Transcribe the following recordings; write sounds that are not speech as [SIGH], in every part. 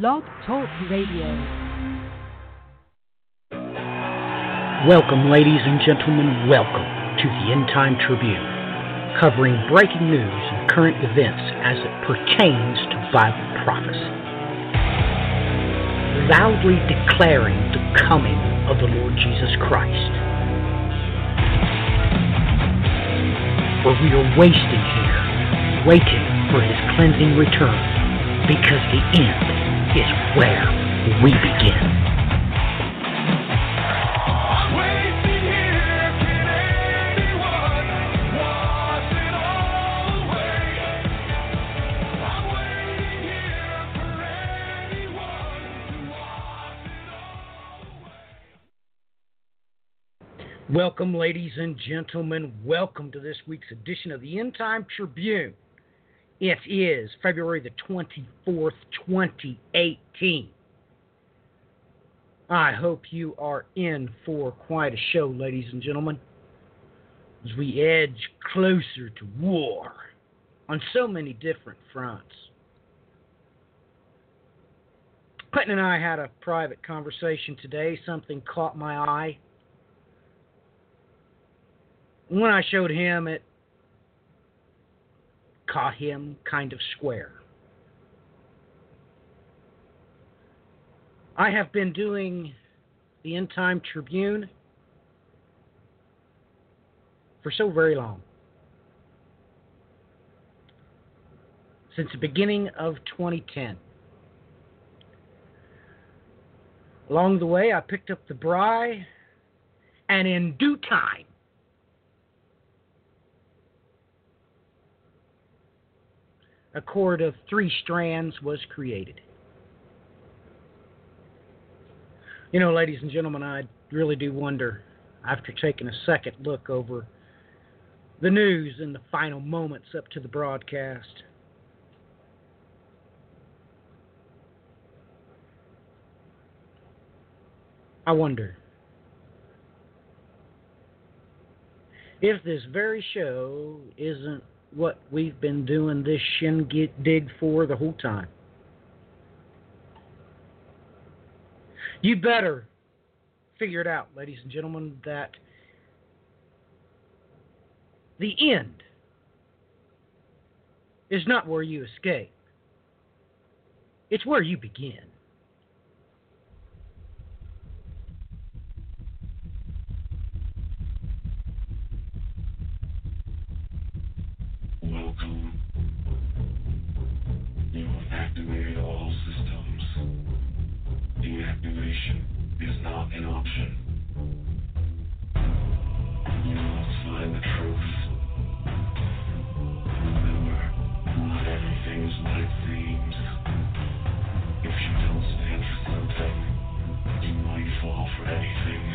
Blog Talk Radio. Welcome, ladies and gentlemen. Welcome to the End Time Tribune, covering breaking news and current events as it pertains to Bible prophecy. Loudly declaring the coming of the Lord Jesus Christ. For we are wasting here, waiting for his cleansing return, because the end is where we begin. Welcome, ladies and gentlemen. Welcome to this week's edition of the End Time Tribune. It is February the 24th, 2018. I hope you are in for quite a show, ladies and gentlemen, as we edge closer to war on so many different fronts. Clinton and I had a private conversation today. Something caught my eye. When I showed him it caught him kind of square. I have been doing the End Time Tribune for so very long. Since the beginning of 2010. Along the way, I picked up the Bry, and in due time, a cord of three strands was created. You know, ladies and gentlemen, I really do wonder, after taking a second look over the news in the final moments up to the broadcast, I wonder if this very show isn't what we've been doing this shindig for the whole time. You better figure it out, ladies and gentlemen, that the end is not where you escape, it's where you begin. Deactivation is not an option. You must find the truth. Remember, not everything is what it seems. If you don't stand for something, you might fall for anything.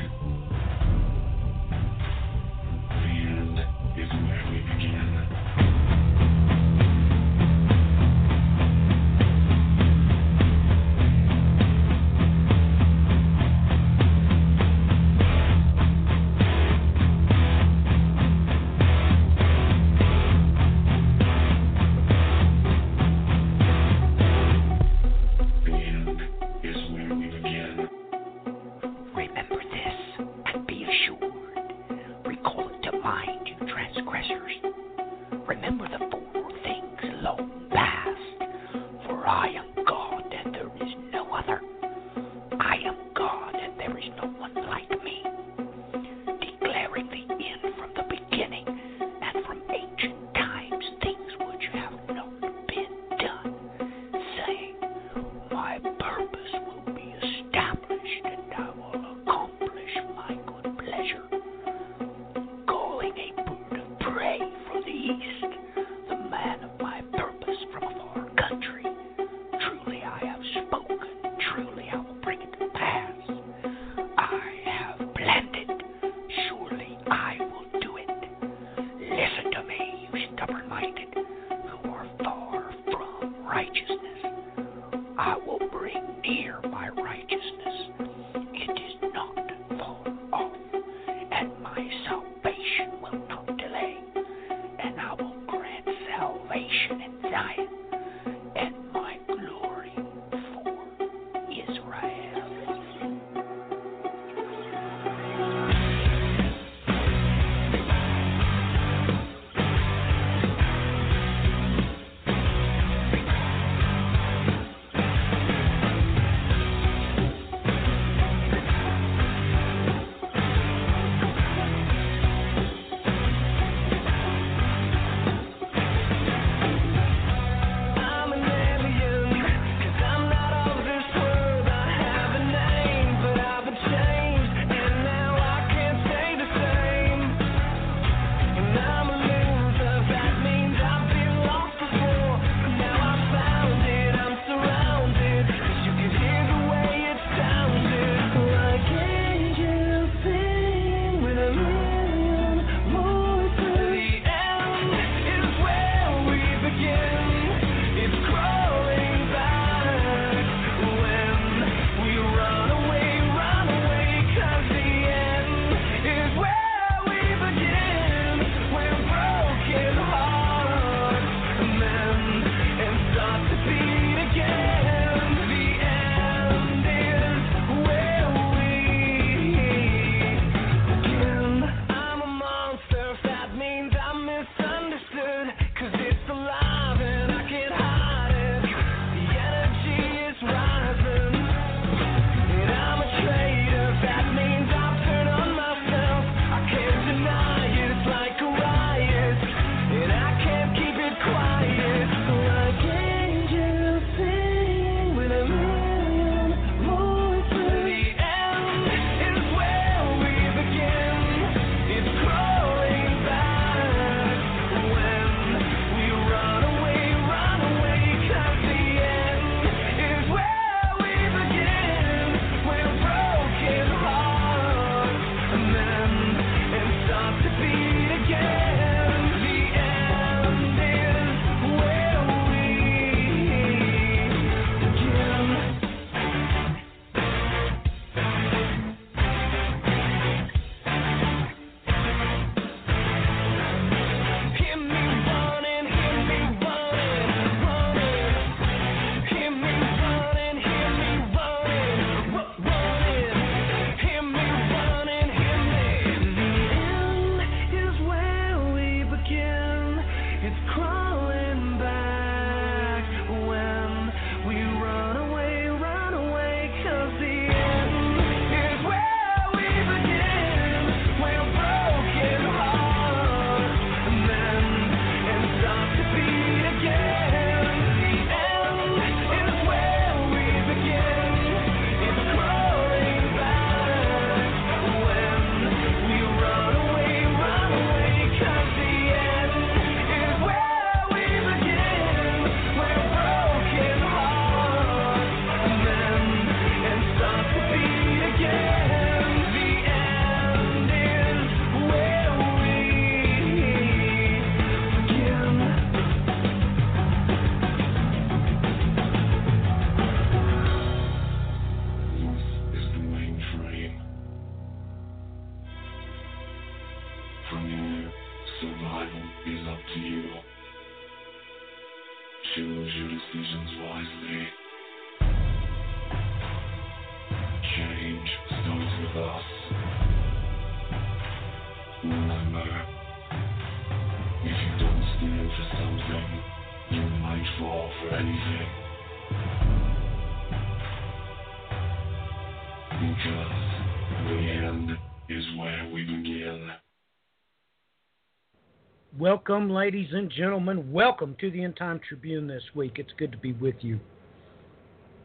Welcome, ladies and gentlemen. Welcome to the End Time Tribune this week. It's good to be with you.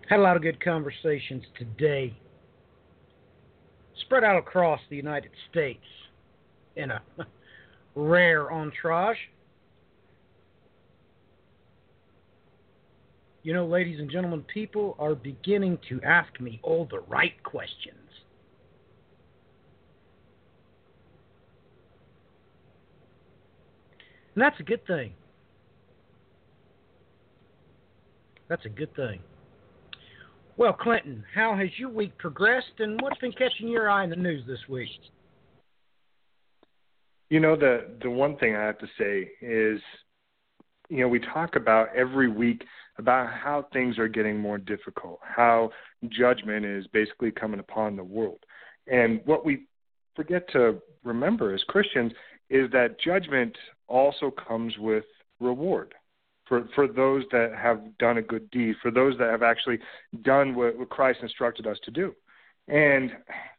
Had a lot of good conversations today, spread out across the United States in a [LAUGHS] rare entourage. You know, ladies and gentlemen, people are beginning to ask me all the right questions. And that's a good thing. That's a good thing. Well, Clinton, how has your week progressed and what's been catching your eye in the news this week? You know, the the one thing I have to say is you know, we talk about every week about how things are getting more difficult, how judgment is basically coming upon the world. And what we forget to remember as Christians is that judgment also comes with reward for for those that have done a good deed, for those that have actually done what, what Christ instructed us to do. And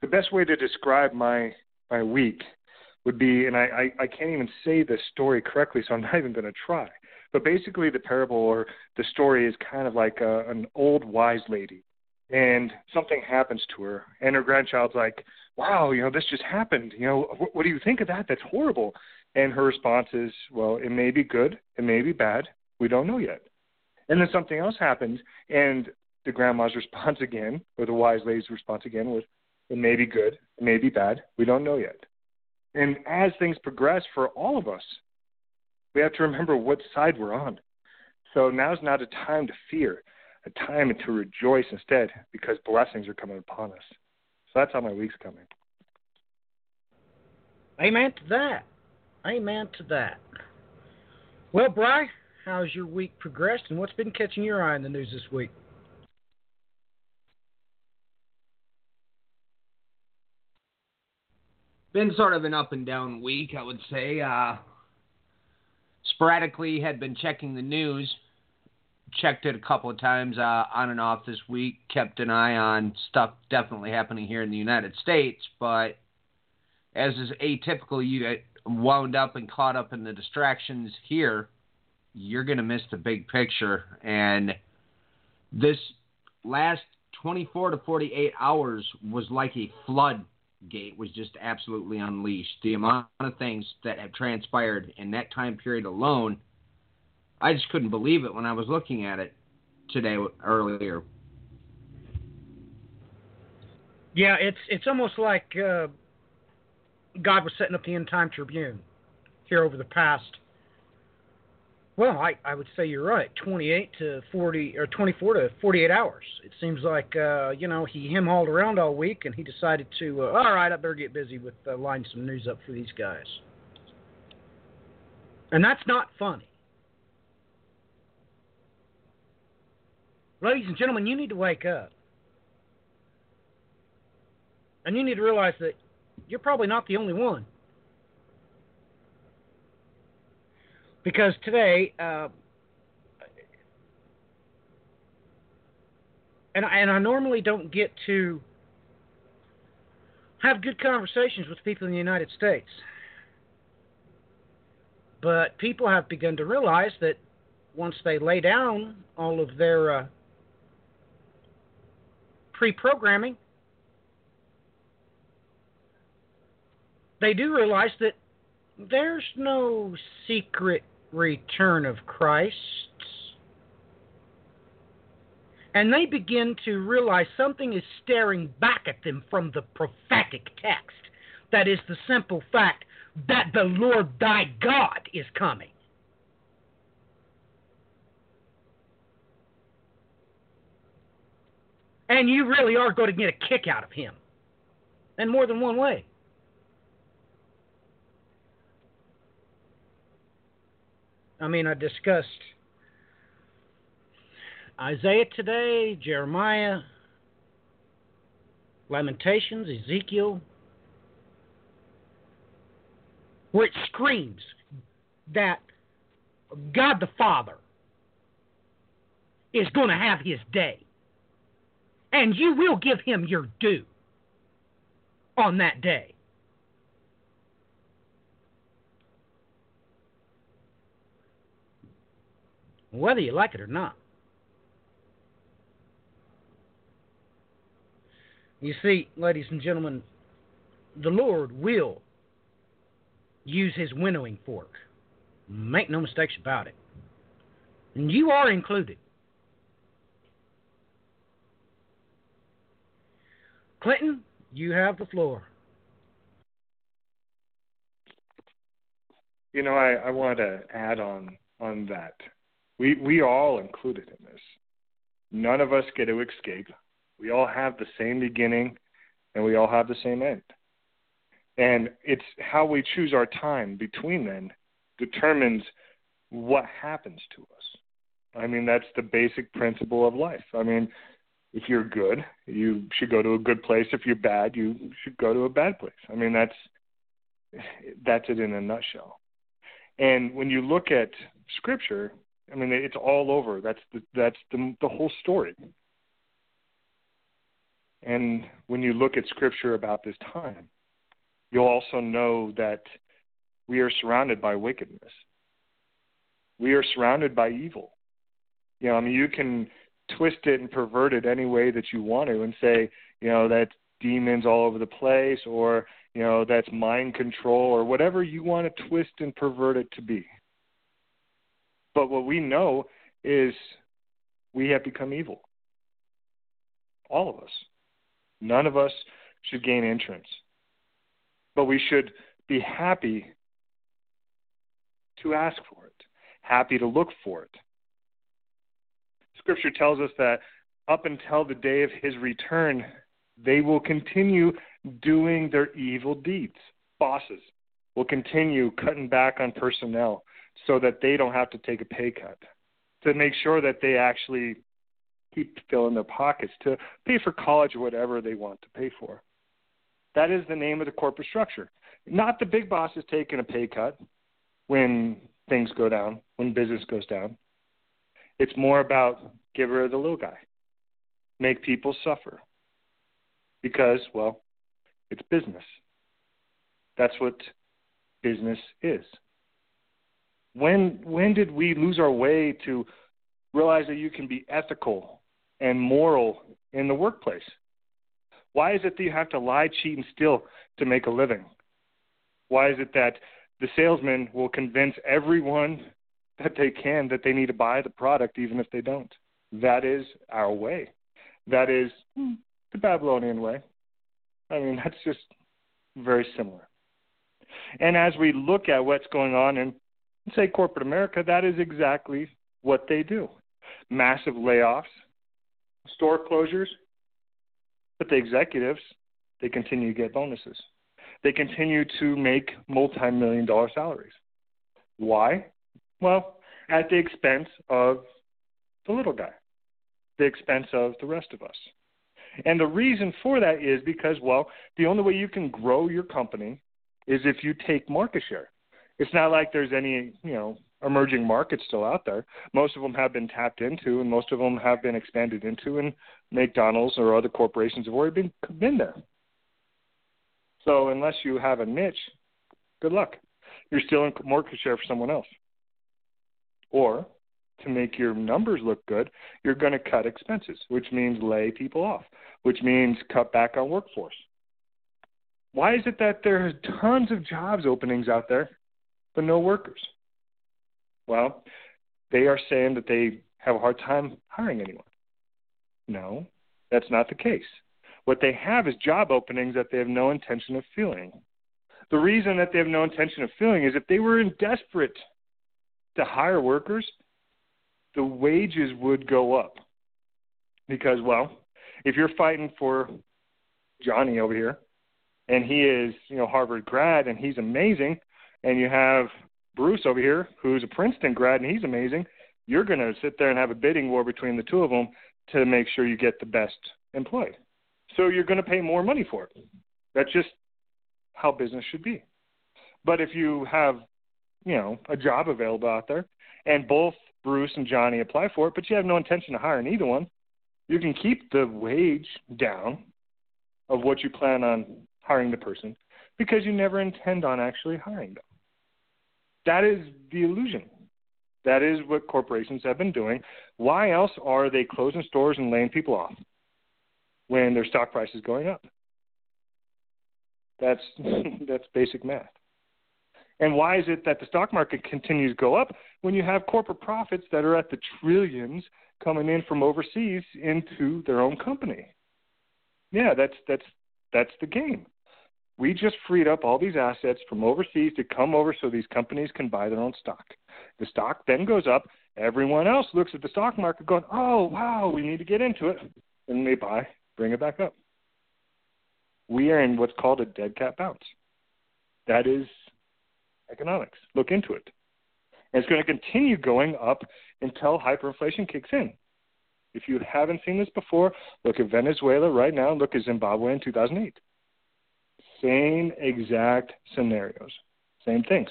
the best way to describe my my week would be, and I, I, I can't even say the story correctly, so I'm not even going to try. But basically, the parable or the story is kind of like a, an old wise lady, and something happens to her, and her grandchild's like, "Wow, you know, this just happened. You know, what, what do you think of that? That's horrible." And her response is, "Well, it may be good, it may be bad. We don't know yet." And then something else happens, and the grandma's [LAUGHS] response again, or the wise lady's response again, was, "It may be good, it may be bad. We don't know yet." And as things progress for all of us, we have to remember what side we're on. So now's not a time to fear, a time to rejoice instead, because blessings are coming upon us. So that's how my week's coming. Amen to that. Amen to that. Well, Bry, how's your week progressed and what's been catching your eye in the news this week? Been sort of an up and down week, I would say. Uh, sporadically had been checking the news. Checked it a couple of times uh, on and off this week. Kept an eye on stuff definitely happening here in the United States, but as is atypical, you wound up and caught up in the distractions here. You're going to miss the big picture. And this last 24 to 48 hours was like a flood gate was just absolutely unleashed. The amount of things that have transpired in that time period alone, I just couldn't believe it when I was looking at it today earlier. Yeah, it's it's almost like uh, God was setting up the end time tribune here over the past. Well, I, I would say you're right. 28 to 40 or 24 to 48 hours. It seems like uh, you know he him hauled around all week and he decided to. Uh, all right, I better get busy with uh, lining some news up for these guys. And that's not funny. Ladies and gentlemen, you need to wake up. And you need to realize that you're probably not the only one. Because today, uh, and, I, and I normally don't get to have good conversations with people in the United States. But people have begun to realize that once they lay down all of their uh, pre programming, they do realize that there's no secret return of Christ. And they begin to realize something is staring back at them from the prophetic text. That is the simple fact that the Lord thy God is coming. And you really are going to get a kick out of him. And more than one way. I mean, I discussed Isaiah today, Jeremiah, Lamentations, Ezekiel, where it screams that God the Father is going to have his day. And you will give him your due on that day. Whether you like it or not. You see, ladies and gentlemen, the Lord will use his winnowing fork. Make no mistakes about it. And you are included. Clinton, you have the floor. You know, I, I want to add on on that. We we all included in this. None of us get to escape. We all have the same beginning and we all have the same end. And it's how we choose our time between then determines what happens to us. I mean, that's the basic principle of life. I mean, if you're good, you should go to a good place. If you're bad, you should go to a bad place. I mean, that's that's it in a nutshell. And when you look at scripture, I mean, it's all over. That's the that's the the whole story. And when you look at scripture about this time, you'll also know that we are surrounded by wickedness. We are surrounded by evil. You know, I mean, you can twist it and pervert it any way that you want to and say, you know, that's demons all over the place or, you know, that's mind control or whatever you want to twist and pervert it to be. But what we know is we have become evil. All of us. None of us should gain entrance. But we should be happy to ask for it, happy to look for it. Scripture tells us that up until the day of his return, they will continue doing their evil deeds. Bosses will continue cutting back on personnel so that they don't have to take a pay cut, to make sure that they actually keep filling their pockets, to pay for college or whatever they want to pay for. That is the name of the corporate structure. Not the big bosses taking a pay cut when things go down, when business goes down. It's more about get rid of the little guy, make people suffer. Because, well, it's business. That's what business is. When when did we lose our way to realize that you can be ethical and moral in the workplace? Why is it that you have to lie, cheat, and steal to make a living? Why is it that the salesman will convince everyone that they can that they need to buy the product even if they don't? That is our way. That is hmm. the Babylonian way. I mean, that's just very similar. And as we look at what's going on in, say, corporate America, that is exactly what they do massive layoffs, store closures, but the executives, they continue to get bonuses. They continue to make multi million dollar salaries. Why? Well, at the expense of the little guy, the expense of the rest of us. And the reason for that is because, well, the only way you can grow your company is if you take market share. It's not like there's any, you know, emerging markets still out there. Most of them have been tapped into, and most of them have been expanded into, and McDonald's or other corporations have already been been there. So unless you have a niche, good luck. You're stealing market share for someone else. Or to make your numbers look good, you're going to cut expenses, which means lay people off, which means cut back on workforce. Why is it that there are tons of jobs openings out there, but no workers? Well, they are saying that they have a hard time hiring anyone. No, that's not the case. What they have is job openings that they have no intention of filling. The reason that they have no intention of filling is if they were in desperate to hire workers, the wages would go up. Because, well, if you're fighting for Johnny over here, and he is, you know, Harvard grad and he's amazing, and you have Bruce over here who's a Princeton grad and he's amazing, you're going to sit there and have a bidding war between the two of them to make sure you get the best employee. So you're going to pay more money for it. That's just how business should be. But if you have, you know, a job available out there and both Bruce and Johnny apply for it, but you have no intention of hiring either one, you can keep the wage down of what you plan on hiring the person because you never intend on actually hiring them. That is the illusion. That is what corporations have been doing. Why else are they closing stores and laying people off when their stock price is going up? That's [LAUGHS] that's basic math. And why is it that the stock market continues to go up when you have corporate profits that are at the trillions coming in from overseas into their own company? Yeah, that's that's that's the game. We just freed up all these assets from overseas to come over so these companies can buy their own stock. The stock then goes up. Everyone else looks at the stock market going, oh, wow, we need to get into it. And they buy, bring it back up. We are in what's called a dead cat bounce. That is economics. Look into it. And it's going to continue going up until hyperinflation kicks in. If you haven't seen this before, look at Venezuela right now, look at Zimbabwe in 2008. Same exact scenarios, same things.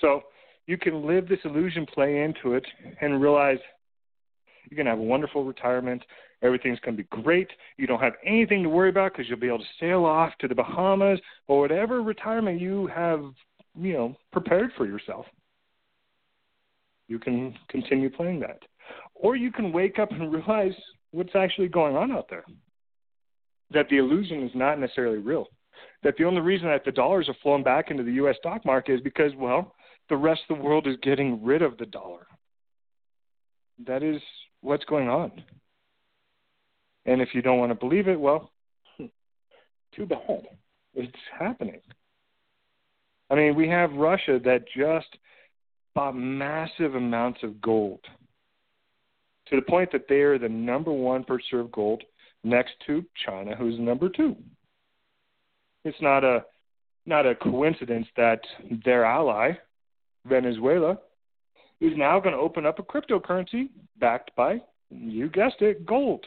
So you can live this illusion, play into it, and realize you're going to have a wonderful retirement. Everything's going to be great. You don't have anything to worry about because you'll be able to sail off to the Bahamas or whatever retirement you have, you know, prepared for yourself. You can continue playing that. Or you can wake up and realize what's actually going on out there. That the illusion is not necessarily real that the only reason that the dollars have flown back into the U.S. stock market is because, well, the rest of the world is getting rid of the dollar. That is what's going on. And if you don't want to believe it, well, hmm, too bad. It's happening. I mean, we have Russia that just bought massive amounts of gold to the point that they are the number one purchaser of gold next to China, who's number two it's not a not a coincidence that their ally, Venezuela, is now going to open up a cryptocurrency backed by, you guessed it, gold.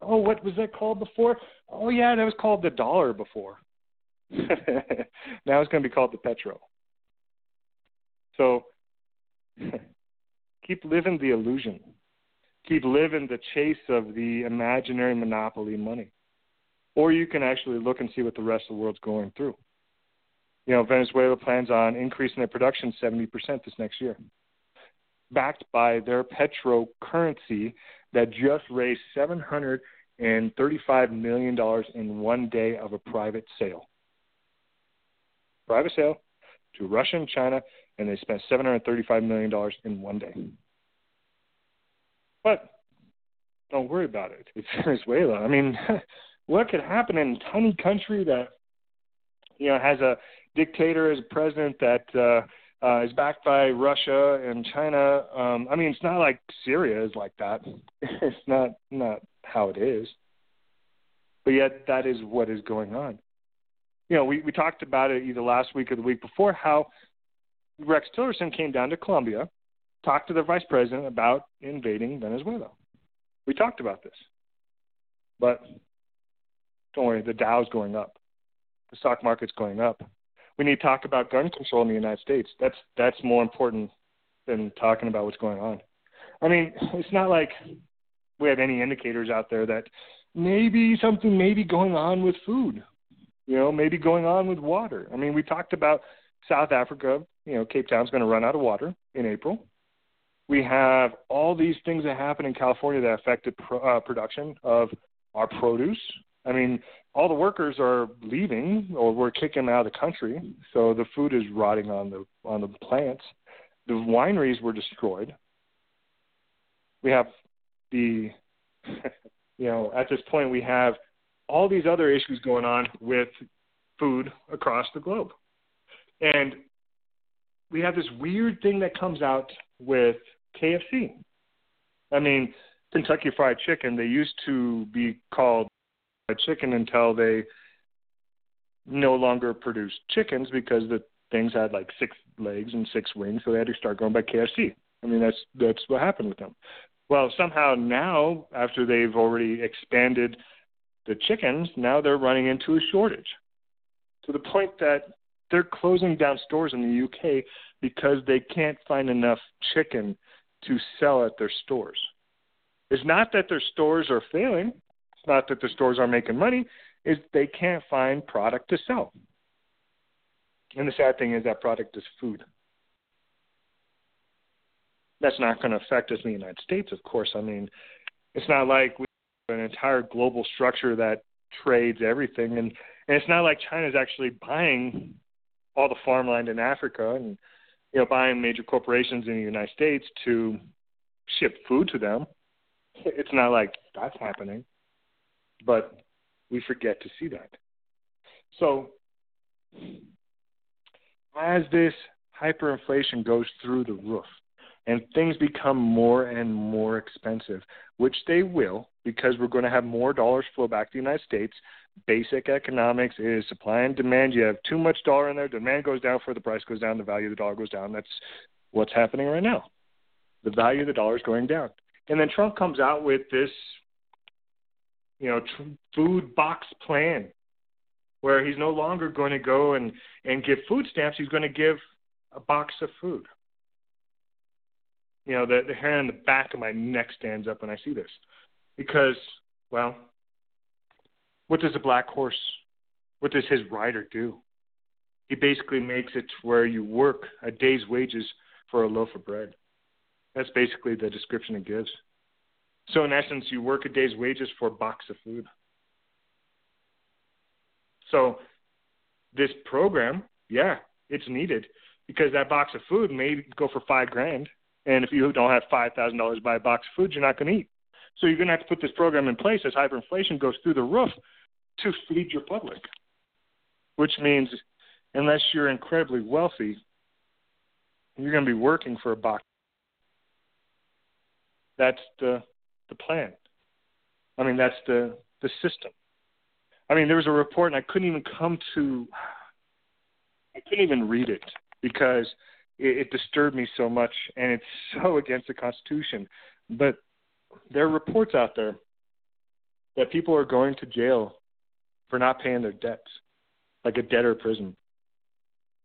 Oh, what was that called before? Oh, yeah, that was called the dollar before. [LAUGHS] now it's going to be called the petro. So [LAUGHS] keep living the illusion. Keep living the chase of the imaginary monopoly money or you can actually look and see what the rest of the world's going through. You know, Venezuela plans on increasing their production 70% this next year, backed by their petro currency that just raised $735 million in one day of a private sale. Private sale to Russia and China, and they spent $735 million in one day. But don't worry about it. It's [LAUGHS] Venezuela. I mean, [LAUGHS] what could happen in a tiny country that you know has a dictator as a president that uh, uh, is backed by Russia and China? Um, I mean, it's not like Syria is like that. [LAUGHS] it's not not how it is, but yet that is what is going on. You know, we we talked about it either last week or the week before how Rex Tillerson came down to Colombia, talked to the vice president about invading Venezuela. We talked about this, but don't worry, the Dow's going up. The stock market's going up. We need to talk about gun control in the United States. That's that's more important than talking about what's going on. I mean, it's not like we have any indicators out there that maybe something may be going on with food. You know, maybe going on with water. I mean, we talked about South Africa. You know, Cape Town's going to run out of water in April. We have all these things that happen in California that affected pro, uh, production of our produce, I mean, all the workers are leaving, or we're kicking them out of the country. So the food is rotting on the on the plants. The wineries were destroyed. We have the, [LAUGHS] you know, at this point we have all these other issues going on with food across the globe, and we have this weird thing that comes out with KFC. I mean, Kentucky Fried Chicken. They used to be called chicken until they no longer produced chickens because the things had like six legs and six wings, so they had to start going by KFC. I mean, that's that's what happened with them. Well, somehow now, after they've already expanded the chickens, now they're running into a shortage to the point that they're closing down stores in the UK because they can't find enough chicken to sell at their stores. It's not that their stores are failing. It's not that the stores aren't making money. is they can't find product to sell. And the sad thing is that product is food. That's not going to affect us in the United States, of course. I mean, it's not like we have an entire global structure that trades everything, and and it's not like China's actually buying all the farmland in Africa and you know buying major corporations in the United States to ship food to them. It's not like that's happening, but we forget to see that. So as this hyperinflation goes through the roof and things become more and more expensive, which they will because we're going to have more dollars flow back to the United States. Basic economics is supply and demand. You have too much dollar in there, demand goes down, for the price goes down, the value of the dollar goes down. That's what's happening right now. The value of the dollar is going down. And then Trump comes out with this, you know, food box plan where he's no longer going to go and, and give food stamps. He's going to give a box of food. You know, the, the hair on the back of my neck stands up when I see this. Because, well, what does a black horse, what does his rider do? He basically makes it where you work a day's wages for a loaf of bread. That's basically the description it gives. So, in essence, you work a day's wages for a box of food. So this program, yeah, it's needed because that box of food may go for five grand, and if you don't have five thousand dollars to buy a box of food, you're not going to eat. So you're going to have to put this program in place as hyperinflation goes through the roof to feed your public, which means unless you're incredibly wealthy, you're going to be working for a box. That's the the plan. I mean, that's the the system. I mean, there was a report, and I couldn't even come to, I couldn't even read it because it, it disturbed me so much, and it's [LAUGHS] so against the Constitution. But there are reports out there that people are going to jail for not paying their debts, like a debtor prison.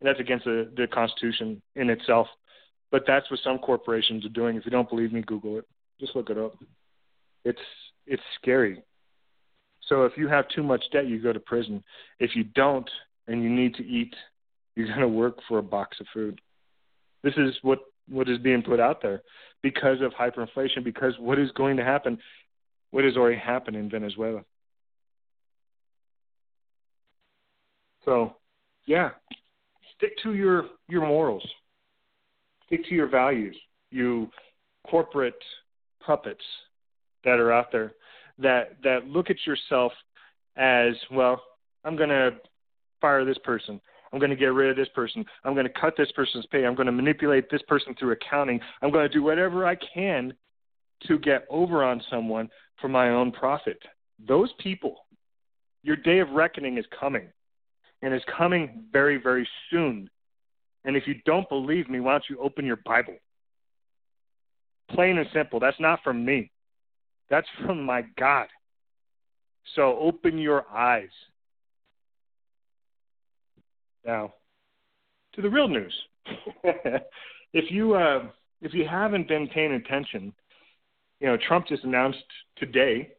And that's against the, the Constitution in itself. But that's what some corporations are doing. If you don't believe me, Google it. Just look it up. It's it's scary. So if you have too much debt, you go to prison. If you don't and you need to eat, you're going to work for a box of food. This is what what is being put out there because of hyperinflation, because what is going to happen, what has already happened in Venezuela. So, yeah, stick to your your morals. Stick to your values. You corporate puppets that are out there that that look at yourself as well. I'm going to fire this person. I'm going to get rid of this person. I'm going to cut this person's pay. I'm going to manipulate this person through accounting. I'm going to do whatever I can to get over on someone for my own profit. Those people, your day of reckoning is coming, and is coming very, very soon. And if you don't believe me, why don't you open your Bible? Plain and simple. That's not from me. That's from my God. So open your eyes. Now, to the real news. [LAUGHS] if you uh, if you haven't been paying attention, you know Trump just announced today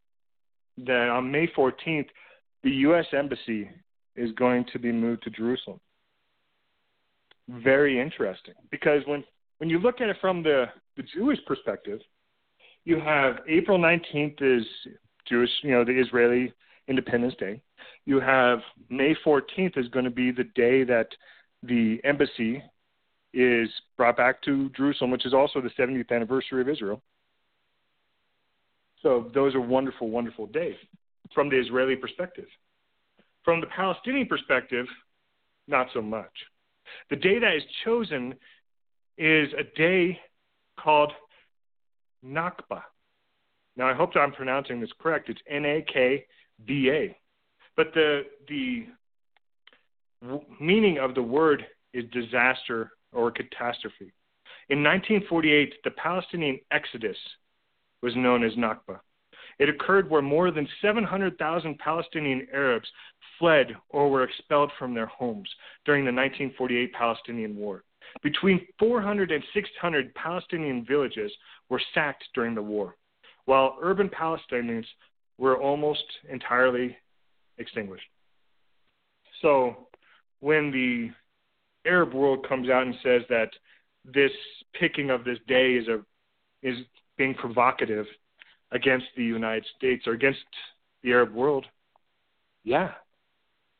that on May 14th, the U.S. embassy is going to be moved to Jerusalem. Very interesting because when when you look at it from the the Jewish perspective, you have April 19th is Jewish, you know, the Israeli Independence Day. You have May 14th is going to be the day that the embassy is brought back to Jerusalem, which is also the 70th anniversary of Israel. So those are wonderful, wonderful days from the Israeli perspective. From the Palestinian perspective, not so much. The day that is chosen is a day called Nakba. Now, I hope I'm pronouncing this correct. It's N A K B A. But the, the meaning of the word is disaster or catastrophe. In 1948, the Palestinian Exodus was known as Nakba. It occurred where more than 700,000 Palestinian Arabs fled or were expelled from their homes during the 1948 Palestinian War. Between 400 and 600 Palestinian villages were sacked during the war, while urban Palestinians were almost entirely extinguished. So, when the Arab world comes out and says that this picking of this day is a is being provocative against the United States or against the Arab world, yeah,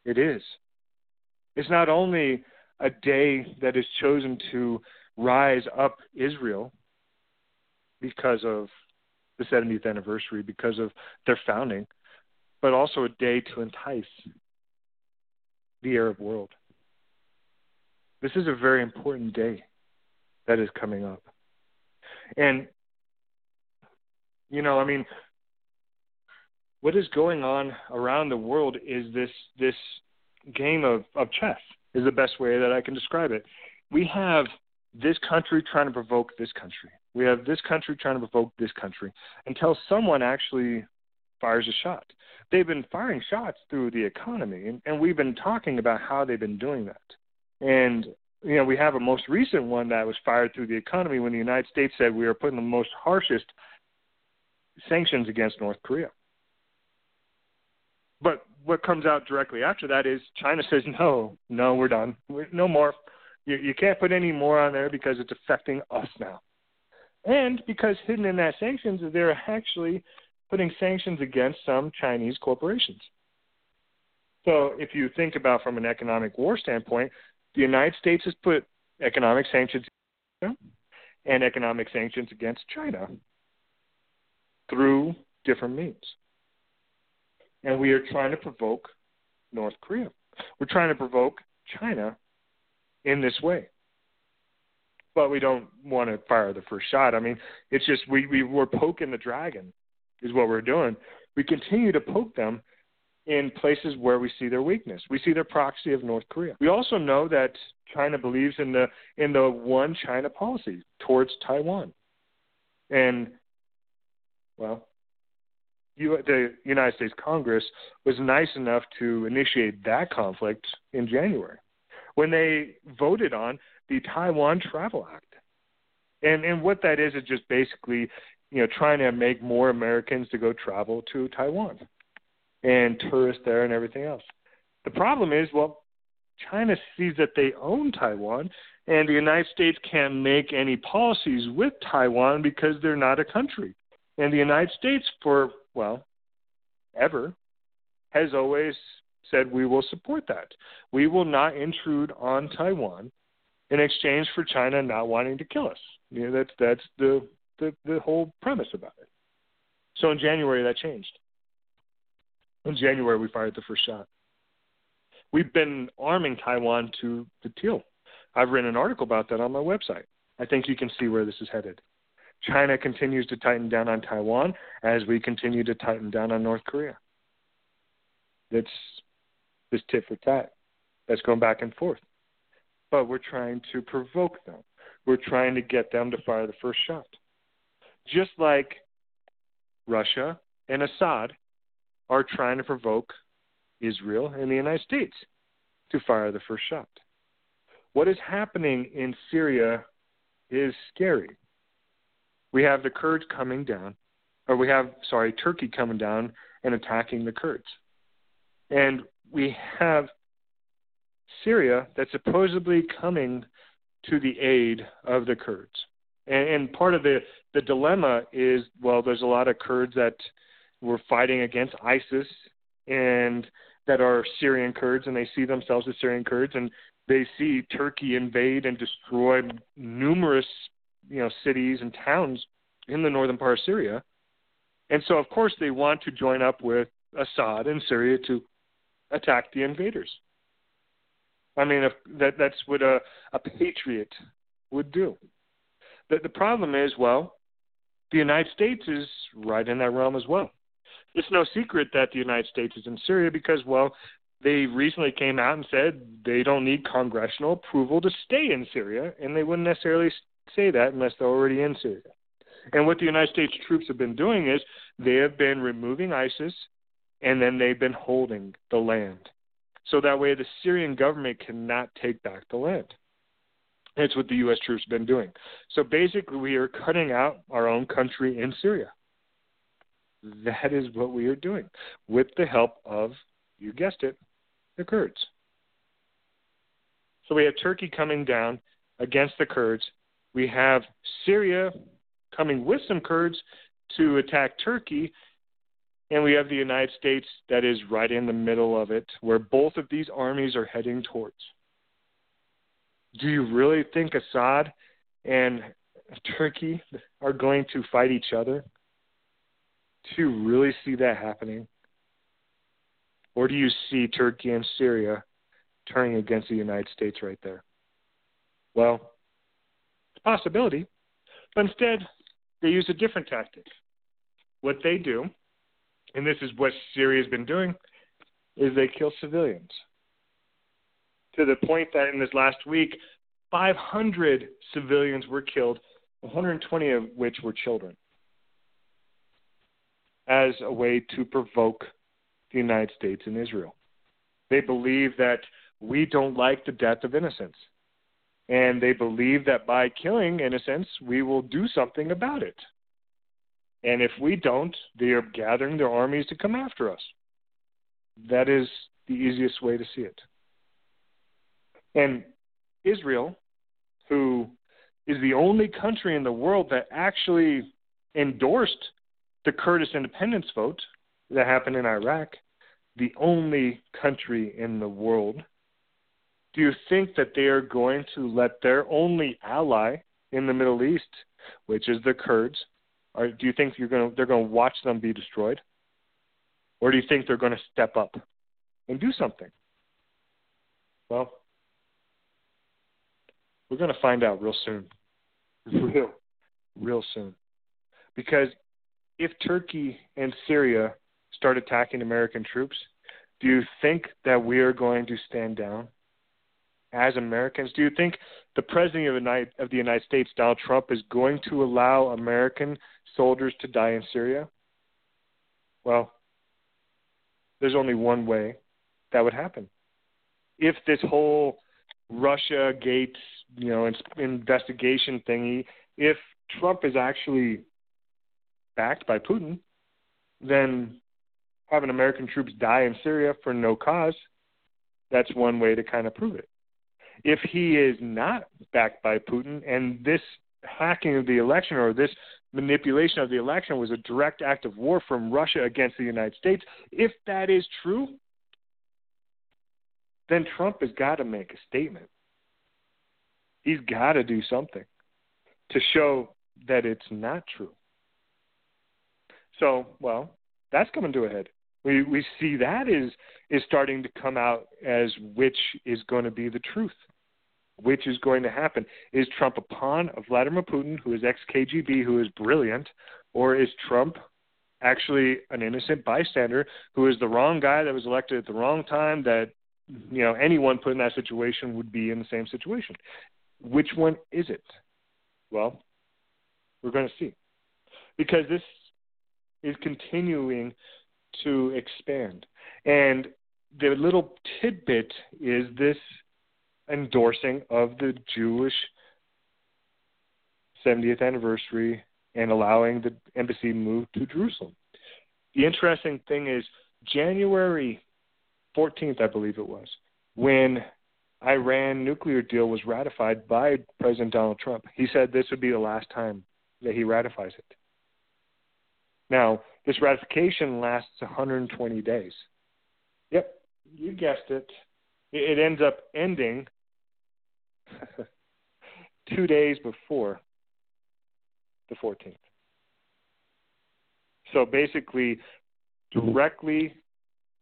it is. It's not only a day that is chosen to rise up Israel because of the 70th anniversary, because of their founding, but also a day to entice the Arab world. This is a very important day that is coming up. And, you know, I mean, what is going on around the world is this this game of, of chess is the best way that I can describe it. We have this country trying to provoke this country. We have this country trying to provoke this country until someone actually fires a shot. They've been firing shots through the economy, and, and we've been talking about how they've been doing that. And you know, we have a most recent one that was fired through the economy when the United States said we are putting the most harshest sanctions against North Korea. But what comes out directly after that is China says, [LAUGHS] no, no, we're done. We're, no more. You, you can't put any more on there because it's affecting us now. And because hidden in that sanctions is they're actually putting sanctions against some Chinese corporations. So if you think about from an economic war standpoint, the United States has put economic sanctions and economic sanctions against China through different means. And we are trying to provoke North Korea. We're trying to provoke China in this way. But we don't want to fire the first shot. I mean, it's just we, we we're poking the dragon is what we're doing. We continue to poke them in places where we see their weakness. We see their proxy of North Korea. We also know that China believes in the in the one China policy towards Taiwan. And well, the United States Congress was nice enough to initiate that conflict in January when they voted on the Taiwan Travel Act. And and what that is is just basically, you know, trying to make more Americans to go travel to Taiwan and tourists there and everything else. The problem is, well, China sees that they own Taiwan, and the United States can't make any policies with Taiwan because they're not a country. And the United States, for, well, ever, has always said we will support that. We will not intrude on Taiwan in exchange for China not wanting to kill us. You know, that's that's the, the the whole premise about it. So in January that changed. In January, we fired the first shot. We've been arming Taiwan to the teal. I've written an article about that on my website. I think you can see where this is headed. China continues to tighten down on Taiwan as we continue to tighten down on North Korea. That's this tit for tat. That's going back and forth. But we're trying to provoke them. We're trying to get them to fire the first shot. Just like Russia and Assad are trying to provoke Israel and the United States to fire the first shot. What is happening in Syria is scary. We have the Kurds coming down, or we have, sorry, Turkey coming down and attacking the Kurds. And we have Syria that's supposedly coming to the aid of the Kurds. And, and part of the, the dilemma is well, there's a lot of Kurds that were fighting against ISIS and that are Syrian Kurds and they see themselves as Syrian Kurds and they see Turkey invade and destroy numerous you know cities and towns in the northern part of Syria. And so of course they want to join up with Assad in Syria to attack the invaders. I mean if that that's what a a patriot would do. The the problem is well the United States is right in that realm as well it's no secret that the United States is in Syria because, well, they recently came out and said they don't need congressional approval to stay in Syria, and they wouldn't necessarily say that unless they're already in Syria. And what the United States troops have been doing is they have been removing ISIS and then they've been holding the land. So that way the Syrian government cannot take back the land. That's what the U.S. troops have been doing. So basically, we are cutting out our own country in Syria. That is what we are doing with the help of, you guessed it, the Kurds. So we have Turkey coming down against the Kurds. We have Syria coming with some Kurds to attack Turkey. And we have the United States that is right in the middle of it, where both of these armies are heading towards. Do you really think Assad and Turkey are going to fight each other? Do you really see that happening? Or do you see Turkey and Syria turning against the United States right there? Well, it's a possibility. But instead, they use a different tactic. What they do, and this is what Syria's been doing, is they kill civilians. To the point that in this last week, 500 civilians were killed, 120 of which were children, as a way to provoke the United States and Israel. They believe that we don't like the death of innocents. And they believe that by killing innocents, we will do something about it. And if we don't, they are gathering their armies to come after us. That is the easiest way to see it. And Israel, who is the only country in the world that actually endorsed the Kurdish independence vote that happened in Iraq, the only country in the world do you think that they are going to let their only ally in the Middle East, which is the Kurds, or do you think you're going to, they're going to watch them be destroyed? Or do you think they're going to step up and do something? Well, we're going to find out real soon. Real, real soon. Because if Turkey and Syria start attacking American troops, do you think that we are going to stand down? As Americans? Do you think the President of the, United, of the United States, Donald Trump, is going to allow American soldiers to die in Syria? Well, there's only one way that would happen. If this whole Russia Gates, you know, investigation thingy, if Trump is actually backed by Putin, then having American troops die in Syria for no cause, that's one way to kind of prove it if he is not backed by Putin and this hacking of the election or this manipulation of the election was a direct act of war from Russia against the United States, if that is true, then Trump has got to make a statement. He's got to do something to show that it's not true. So, well, that's coming to a head. We we see that is is starting to come out as which is going to be the truth, which is going to happen. Is Trump a pawn of Vladimir Putin, who is ex KGB, who is brilliant, or is Trump actually an innocent bystander who is the wrong guy that was elected at the wrong time? That mm-hmm. you know anyone put in that situation would be in the same situation. Which one is it? Well, we're going to see because this is continuing to expand. And the little tidbit is this endorsing of the Jewish 70th anniversary and allowing the embassy move to Jerusalem. The interesting thing is January 14th, I believe it was, when Iran nuclear deal was ratified by President Donald Trump. He said this would be the last time that he ratifies it. Now, this ratification lasts 120 days. Yep, you guessed it. It ends up ending [LAUGHS] two days before the 14th. So basically, directly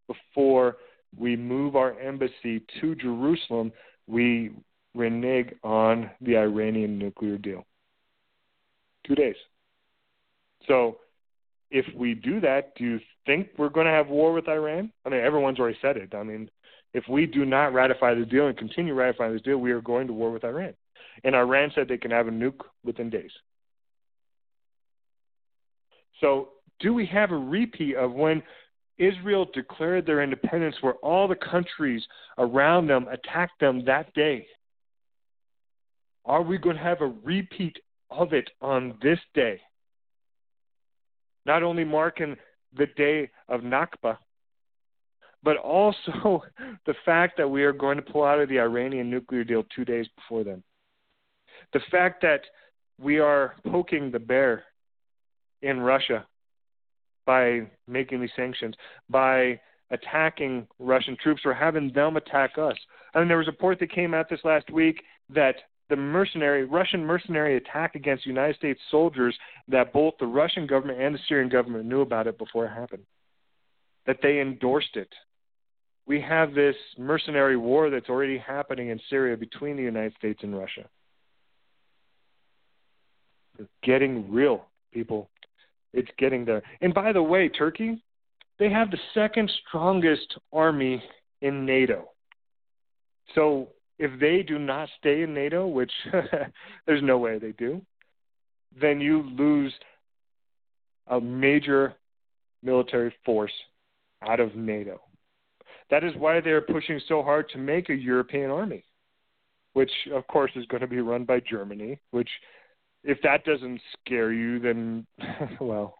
before we move our embassy to Jerusalem, we renege on the Iranian nuclear deal. Two days. So if we do that, do you think we're going to have war with Iran? I mean, everyone's already said it. I mean, if we do not ratify the deal and continue ratifying this deal, we are going to war with Iran. And Iran said they can have a nuke within days. So, do we have a repeat of when Israel declared their independence, where all the countries around them attacked them that day? Are we going to have a repeat of it on this day? Not only marking the day of Nakba, but also [LAUGHS] the fact that we are going to pull out of the Iranian nuclear deal two days before then. The fact that we are poking the bear in Russia by making these sanctions, by attacking Russian troops or having them attack us. I mean, there was a report that came out this last week that the mercenary Russian mercenary attack against United States soldiers that both the Russian government and the Syrian government knew about it before it happened. That they endorsed it. We have this mercenary war that's already happening in Syria between the United States and Russia. It's getting real, people. It's getting there. And by the way, Turkey, they have the second strongest army in NATO. So if they do not stay in NATO, which [LAUGHS] there's no way they do, then you lose a major military force out of NATO. That is why they're pushing so hard to make a European army, which, of course, is going to be run by Germany. Which, if that doesn't scare you, then, [LAUGHS] well,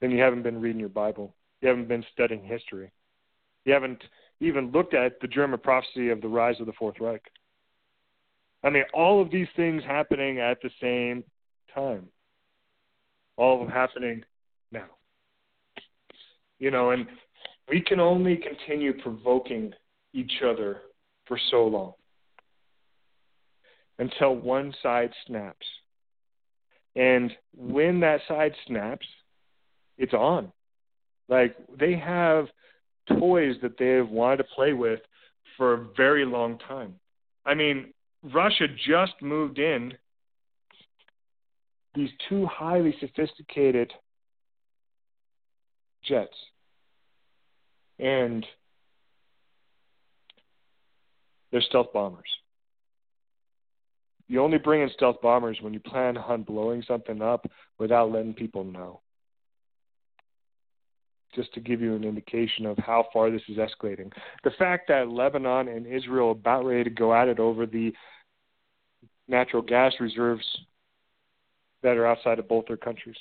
then you haven't been reading your Bible. You haven't been studying history. You haven't even looked at the German prophecy of the rise of the Fourth Reich. I mean, all of these things happening at the same time, all of them happening now. You know, and we can only continue provoking each other for so long until one side snaps. And when that side snaps, it's on. Like they have toys that they have wanted to play with for a very long time. I mean, Russia just moved in these two highly sophisticated jets. And they're stealth bombers. You only bring in stealth bombers when you plan on blowing something up without letting people know just to give you an indication of how far this is escalating. The fact that Lebanon and Israel are about ready to go at it over the natural gas reserves that are outside of both their countries.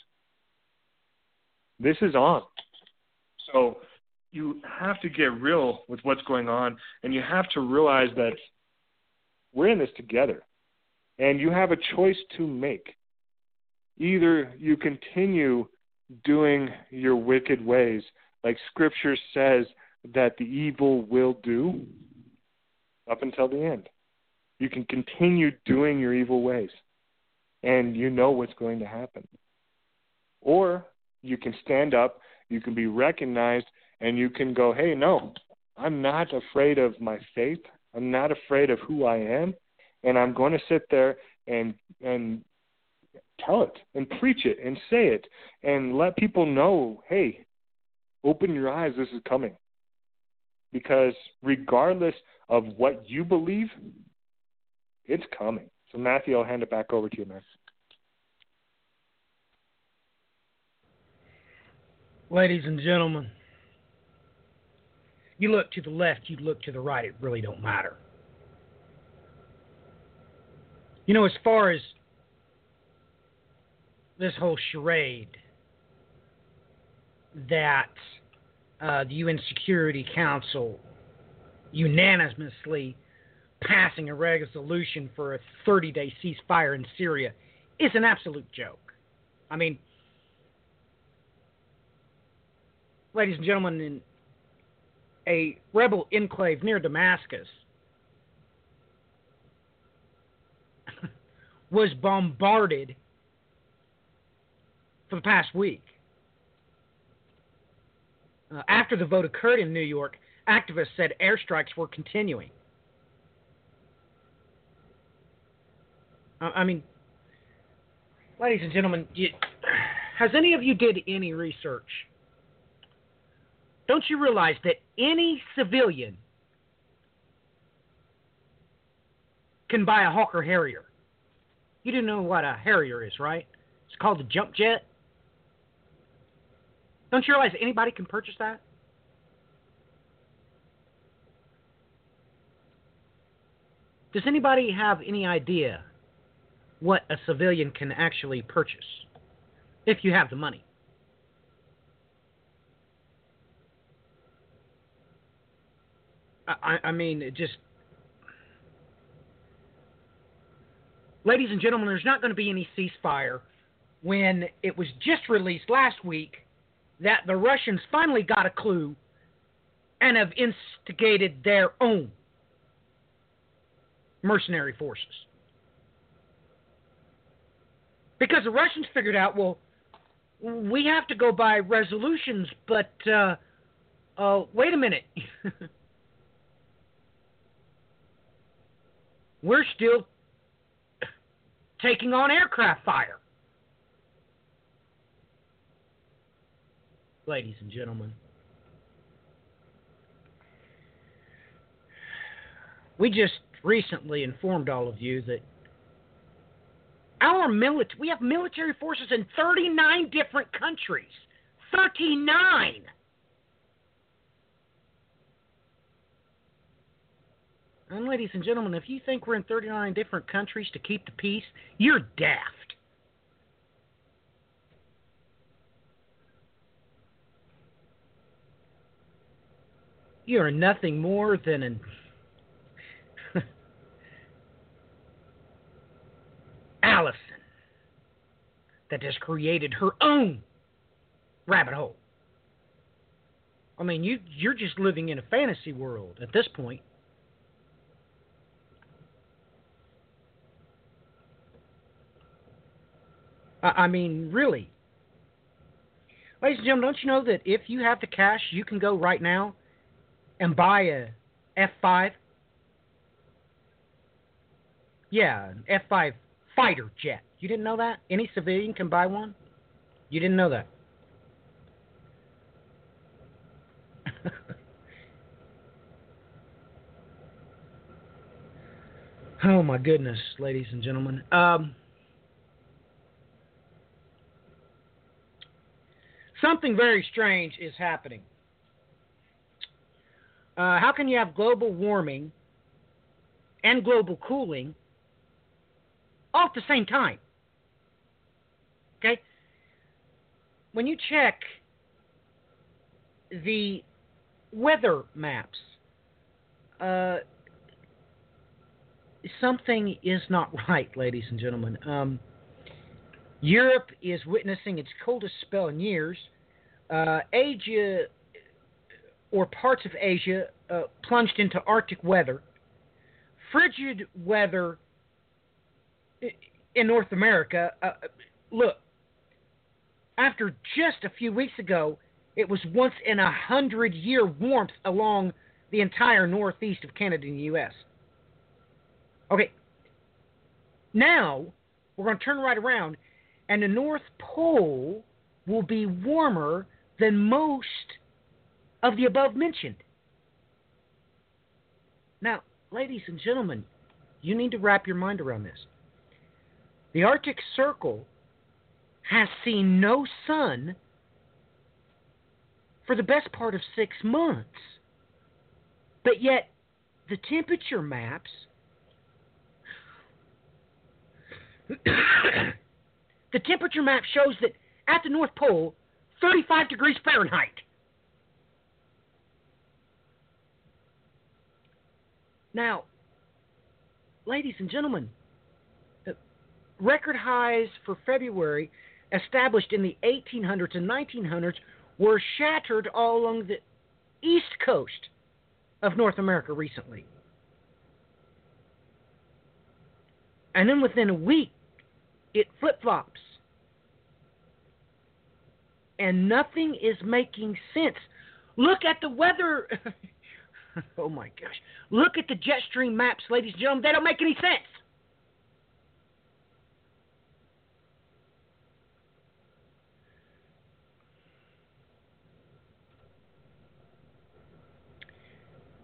This is on. So you have to get real with what's going on, and you have to realize that we're in this together. And you have a choice to make. Either you continue doing your wicked ways, like Scripture says that the evil will do up until the end. You can continue doing your evil ways, and you know what's going to happen. Or you can stand up, you can be recognized, and you can go, hey, no, I'm not afraid of my faith. I'm not afraid of who I am, and I'm going to sit there and and tell it and preach it and say it and let people know hey, open your eyes, this is coming. Because regardless of what you believe, it's coming. So, Matthew, I'll hand it back over to you, man. Ladies and gentlemen, you look to the left, you look to the right, it really don't matter. You know, as far as this whole charade that uh, the UN Security Council unanimously passing a resolution for a 30 day ceasefire in Syria is an absolute joke. I mean, ladies and gentlemen, in a rebel enclave near Damascus [LAUGHS] was bombarded for the past week. Uh, after the vote occurred in New York, activists said airstrikes were continuing. Uh, I mean, ladies and gentlemen, you, [SIGHS] has any of you did any research? Don't you realize that any civilian can buy a Hawker Harrier You didn't know what a Harrier is, right? It's called a jump jet. Don't you realize anybody can purchase that? Does anybody have any idea what a civilian can actually purchase if you have the money? I, I mean, it just. Ladies and gentlemen, there's not going to be any ceasefire when it was just released last week that the Russians finally got a clue and have instigated their own mercenary forces. Because the Russians figured out, well, we have to go by resolutions, but uh, uh, wait a minute. [LAUGHS] We're still taking on aircraft fire. Ladies and gentlemen, we just recently informed all of you that our military, we have military forces in 39 different countries. 39! And ladies and gentlemen, if you think we're in 39 different countries to keep the peace, you're daft. You are nothing more than an [LAUGHS] Allison that has created her own rabbit hole. I mean, you you're just living in a fantasy world at this point. I, mean, really. Ladies and gentlemen, don't you know that if you have the cash, you can go right now and buy a F5? Yeah, an F5 fighter jet. You didn't know that? Any civilian can buy one? You didn't know that? [LAUGHS] oh my goodness, ladies and gentlemen. Um, something very strange is happening. Uh, how can you have global warming and global cooling all at the same time. Okay? When you check the weather maps, uh, something is not [LAUGHS] right, ladies and gentlemen. Um, Europe is witnessing its coldest spell in years. Uh, Asia, or parts of Asia, uh, plunged into Arctic weather. Frigid weather in North America. Uh, look, after just a few weeks ago, it was once in a hundred year warmth along the entire northeast of Canada and the U.S. Okay, now we're going to turn right around, and the North Pole will be warmer than most of the above mentioned. Now, ladies and gentlemen, you need to wrap your mind around this. The Arctic Circle has seen no sun for the best part of six months. But yet, the temperature maps the temperature map shows that at the North Pole, 35 degrees Fahrenheit. Now, ladies and gentlemen, uh, record highs for February established in the 1800s and 1900s were shattered all along the east coast of North America recently. And then within a week, it flip flops. And nothing is making sense. Look at the weather. [LAUGHS] oh my gosh. Look at the jet stream maps, ladies and gentlemen. They don't make any sense.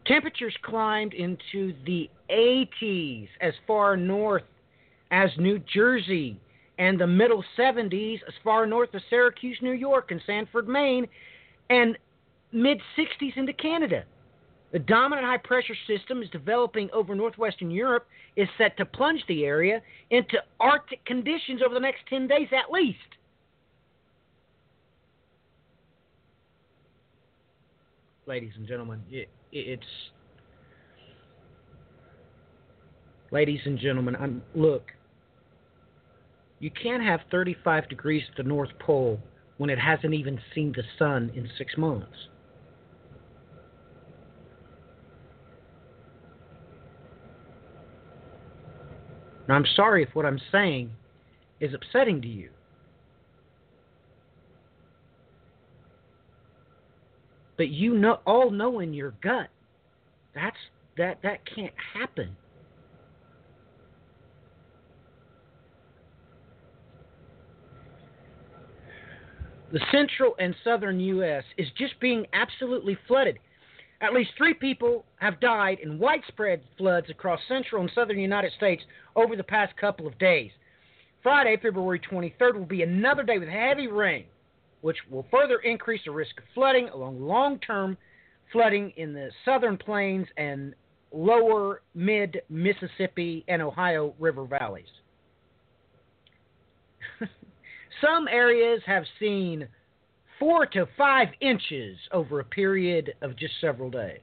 Temperatures climbed into the 80s as far north as New Jersey and the middle 70s as far north as Syracuse, New York, and Sanford, Maine, and mid 60s into Canada. The dominant high pressure system is developing over northwestern Europe is set to plunge the area into Arctic conditions over the next 10 days at least. Ladies and gentlemen, it, it's ladies and gentlemen, I'm look. You can't have 35 degrees at the North Pole when it hasn't even seen the sun in 6 months. Now, I'm sorry if what I'm saying is upsetting to you. But you know, all know in your gut that's that that can't happen. The central and southern U.S. is just being absolutely flooded. At least three people have died in widespread floods across central and southern United States over the past couple of days. Friday, February 23rd, will be another day with heavy rain, which will further increase the risk of flooding along long term flooding in the southern plains and lower mid Mississippi and Ohio River valleys. Some areas have seen four to five inches over a period of just several days.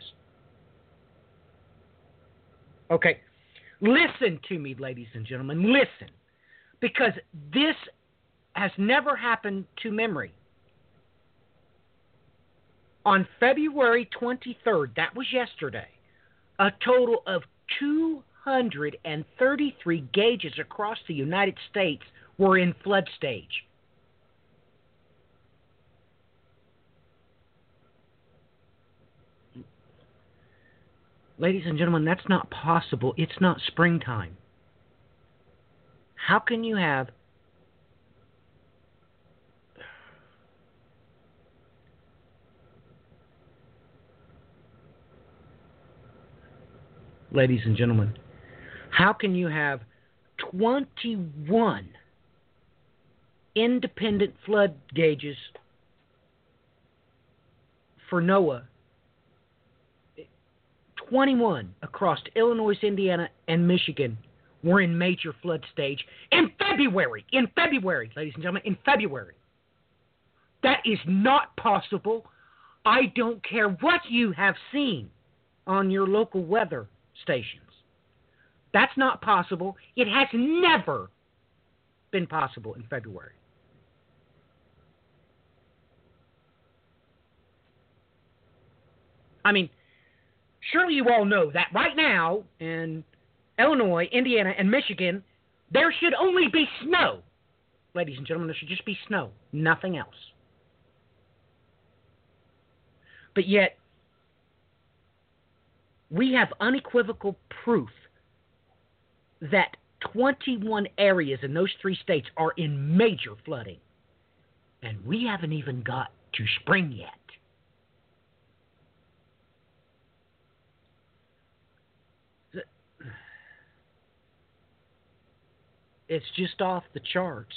Okay, listen to me, ladies and gentlemen. Listen, because this has never happened to memory. On February 23rd, that was yesterday, a total of 233 gauges across the United States were in flood stage. Ladies and gentlemen, that's not possible. It's not springtime. How can you have Ladies and gentlemen, how can you have 21 independent flood gauges for NOAA 21 across Illinois, Indiana, and Michigan were in major flood stage in February. In February, ladies and gentlemen, in February. That is not possible. I don't care what you have seen on your local weather stations. That's not possible. It has never been possible in February. I mean, surely you all know that right now in Illinois, Indiana, and Michigan, there should only be snow. Ladies and gentlemen, there should just be snow, nothing else. But yet, we have unequivocal proof that 21 areas in those three states are in major flooding. And we haven't even got to spring yet. It's just off the charts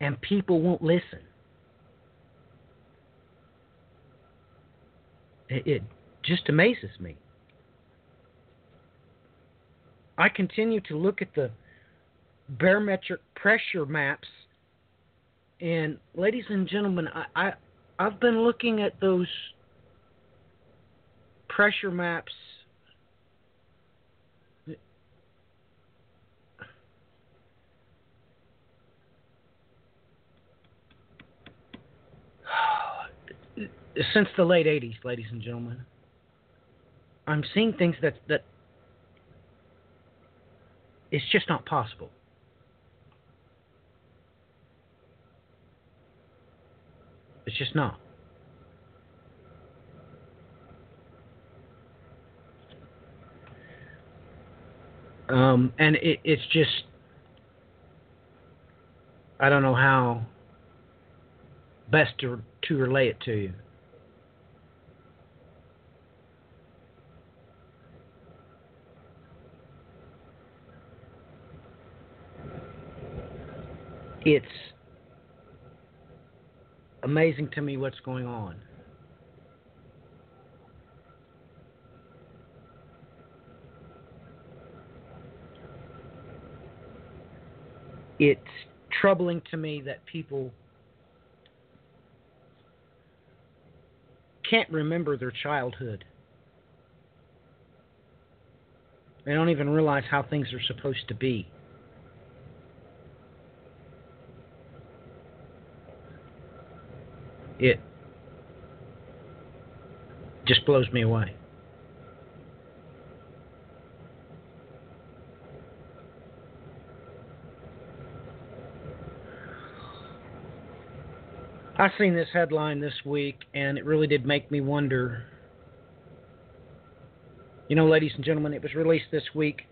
and people won't listen. It, it just amazes me. I continue to look at the barometric pressure maps, and ladies and gentlemen, I, I I've been looking at those pressure maps since the late 80s, ladies and gentlemen. I'm seeing things that that it's just not possible. It's just not. Um, and it, it's just, I don't know how best to to relay it to you. It's amazing to me what's going on. It's troubling to me that people can't remember their childhood. They don't even realize how things are supposed to be. It just blows me away. I seen this headline this week, and it really did make me wonder. You know, ladies and gentlemen, it was released this week.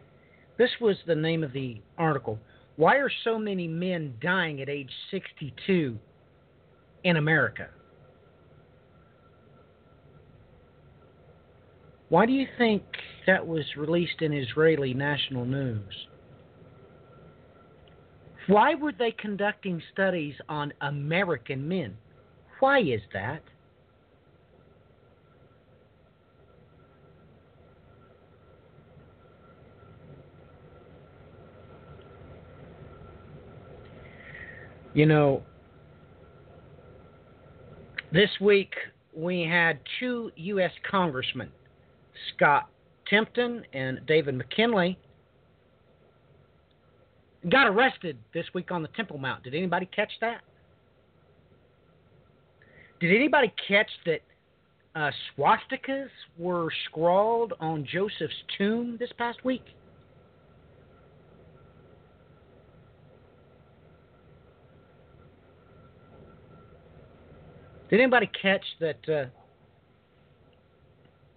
This was the name of the article. Why are so many men dying at age 62 in America? Why do you think that was released in Israeli national news? Why were they conducting studies on American men? Why is that? You know, this week we had two U.S. congressmen, Scott Tipton and David McKinley, got arrested this week on the Temple Mount. Did anybody catch that? Did anybody catch that uh, swastikas were scrawled on Joseph's tomb this past week? Did anybody catch that uh,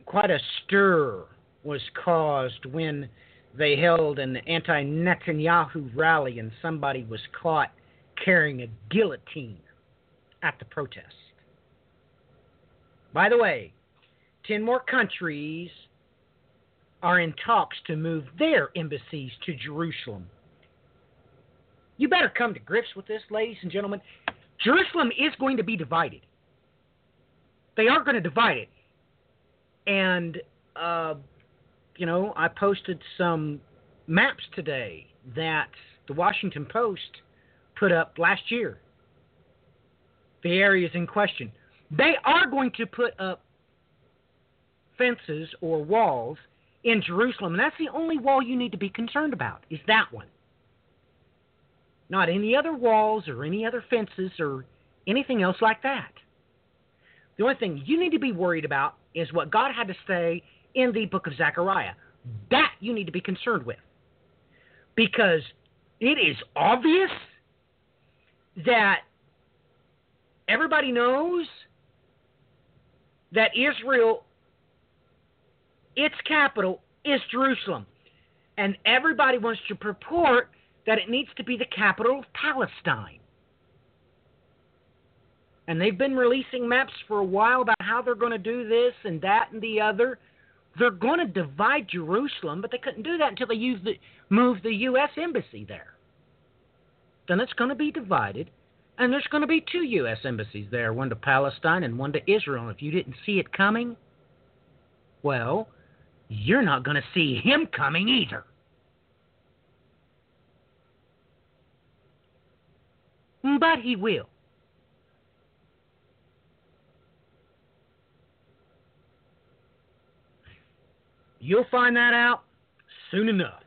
quite a stir was caused when they held an anti Netanyahu rally and somebody was caught carrying a guillotine at the protest. By the way, 10 more countries are in talks to move their embassies to Jerusalem. You better come to grips with this, ladies and gentlemen. Jerusalem is going to be divided. They are going to divide it. And uh, you know, I posted some maps today that the Washington Post put up last year. The areas in question. They are going to put up fences or walls in Jerusalem, and that's the only wall you need to be concerned about, is that one. Not any other walls or any other fences or anything else like that. The only thing you need to be worried about is what God had to say in the book of Zechariah. That you need to be concerned with. Because it is obvious that everybody knows that Israel, its capital, is Jerusalem. And everybody wants to purport that it needs to be the capital of Palestine. And they've been releasing maps for a while about how they're going to do this and that and the other. They're going to divide Jerusalem, but they couldn't do that until they use the, move the U.S. embassy there. Then it's going to be divided, and there's going to be two U.S. embassies there one to Palestine and one to Israel. And if you didn't see it coming, well, you're not going to see him coming either. But he will. You'll find that out soon enough.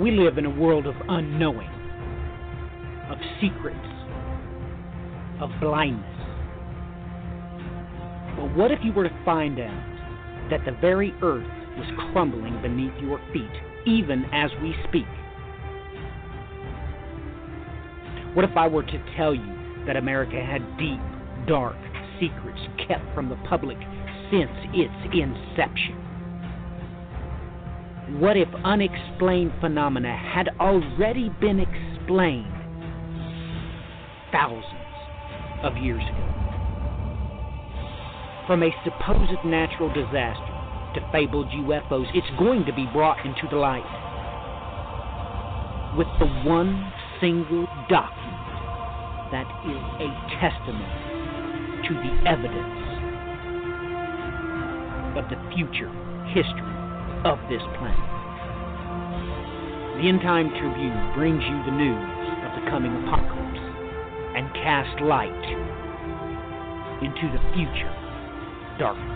We live in a world of unknowing, of secrets, of blindness. But what if you were to find out that the very earth was crumbling beneath your feet, even as we speak? What if I were to tell you that America had deep, dark secrets kept from the public since its inception? What if unexplained phenomena had already been explained thousands of years ago? From a supposed natural disaster to fabled UFOs, it's going to be brought into the light with the one single document that is a testimony to the evidence of the future history of this planet. The End Time Tribune brings you the news of the coming apocalypse and cast light into the future darkness.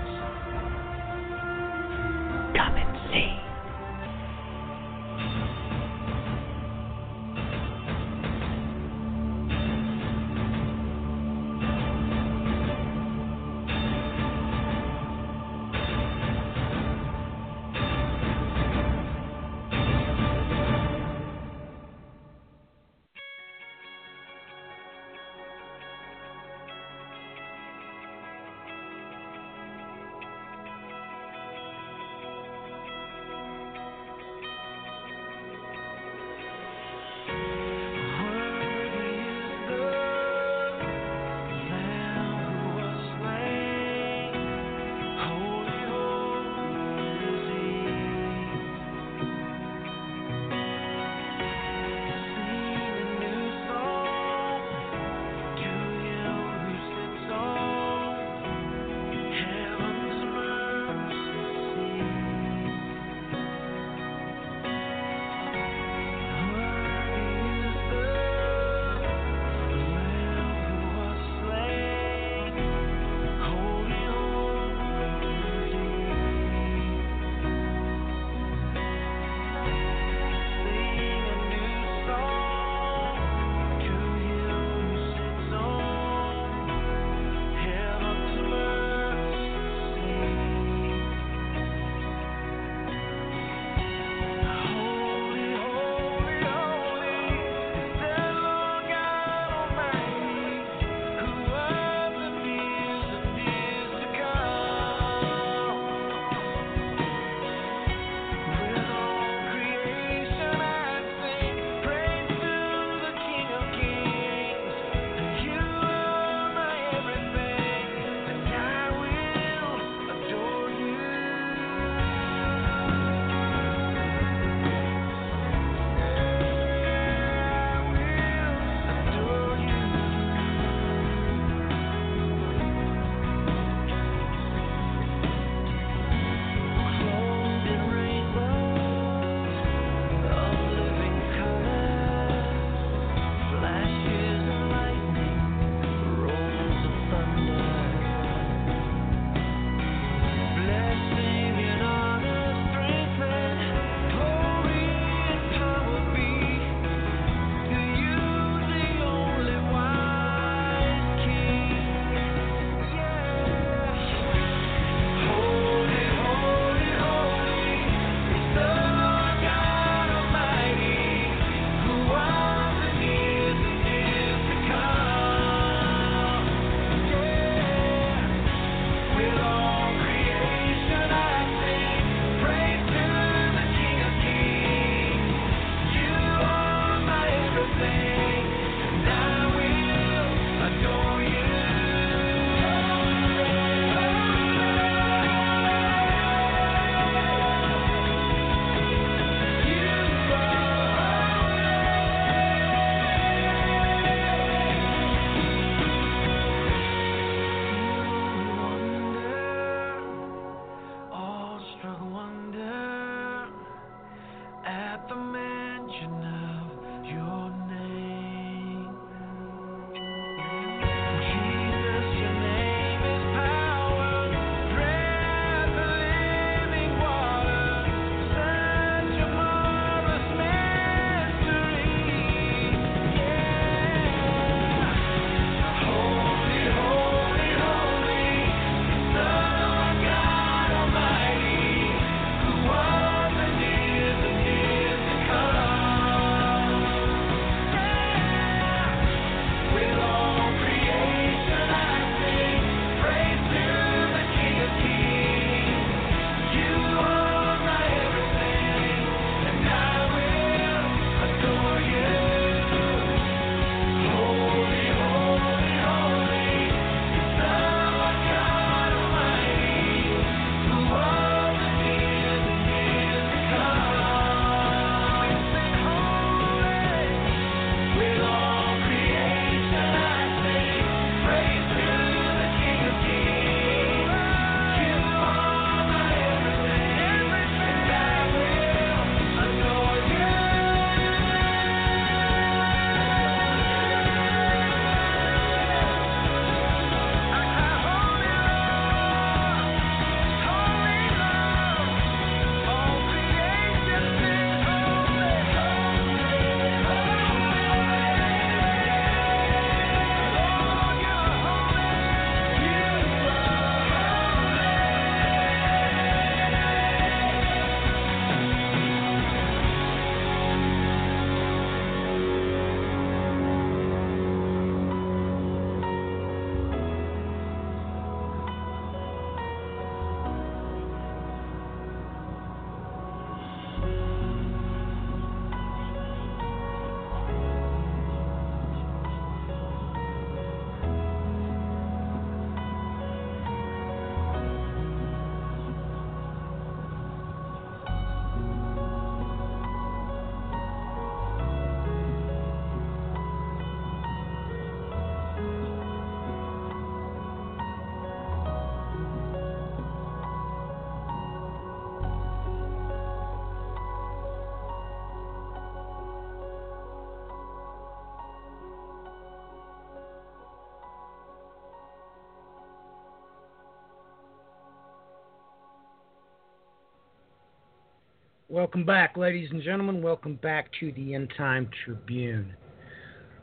Welcome back, ladies and gentlemen. Welcome back to the End Time Tribune.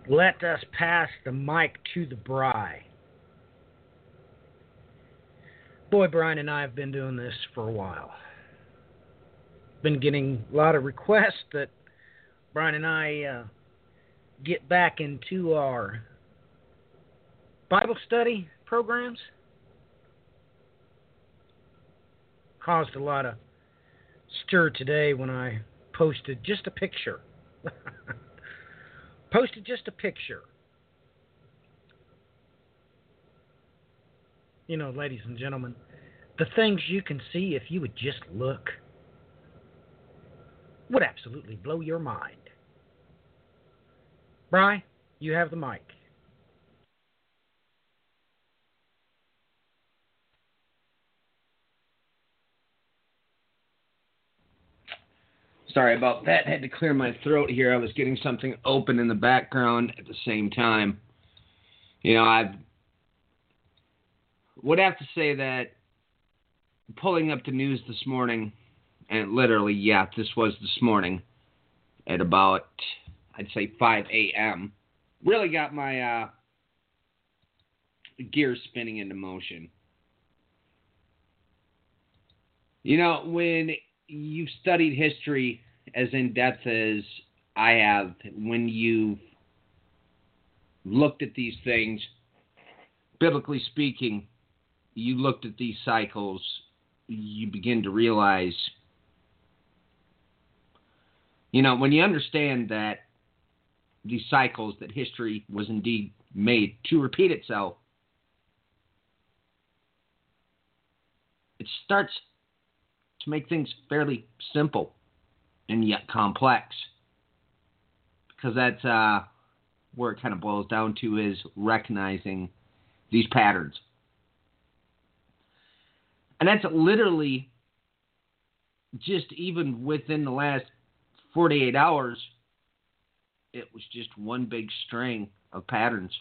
Let us pass the mic to the Bry. Boy, Brian and I have been doing this for a while. Been getting a lot of requests that Brian and I uh, get back into our Bible study programs. Caused a lot of stir today when I posted just a picture. [LAUGHS] posted just a picture. You know, ladies and gentlemen, the things you can see if you would just look would absolutely blow your mind. Bry, you have the mic. Sorry about that. Had to clear my throat here. I was getting something open in the background at the same time. You know, I would have to say that pulling up the news this morning, and literally, yeah, this was this morning at about, I'd say 5 a.m., really got my uh, gears spinning into motion. You know, when you've studied history as in depth as I have, when you've looked at these things, biblically speaking, you looked at these cycles, you begin to realize, you know, when you understand that these cycles, that history was indeed made to repeat itself, it starts to make things fairly simple and yet complex. Because that's uh, where it kind of boils down to is recognizing these patterns. And that's literally just even within the last 48 hours, it was just one big string of patterns,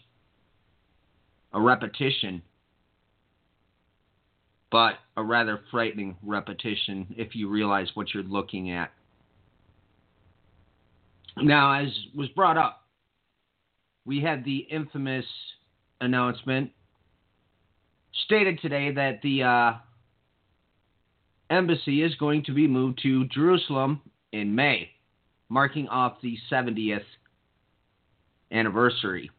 a repetition but a rather frightening repetition if you realize what you're looking at. Now, as was brought up, we had the infamous announcement stated today that the uh, embassy is going to be moved to Jerusalem in May, marking off the 70th anniversary.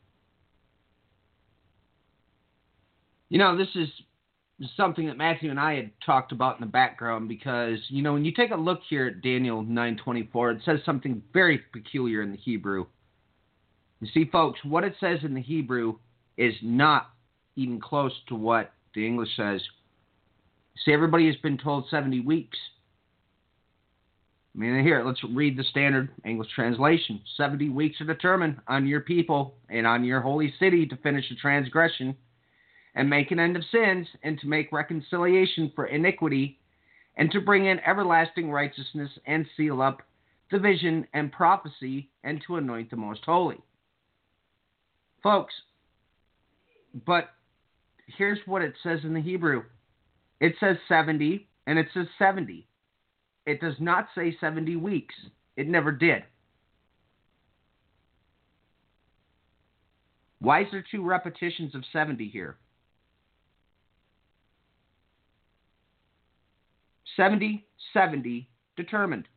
You know, this is something that Matthew and I had talked about in the background because you know when you take a look here at Daniel 9:24 it says something very peculiar in the Hebrew. You see folks, what it says in the Hebrew is not even close to what the English says. See everybody has been told 70 weeks. I mean here, let's read the standard English translation. 70 weeks are determined on your people and on your holy city to finish the transgression and make an end of sins, and to make reconciliation for iniquity, and to bring in everlasting righteousness, and seal up the vision and prophecy, and to anoint the most holy. Folks, but here's what it says in the Hebrew it says 70, and it says 70. It does not say 70 weeks, it never did. Why is there two repetitions of 70 here? 70 70 determined.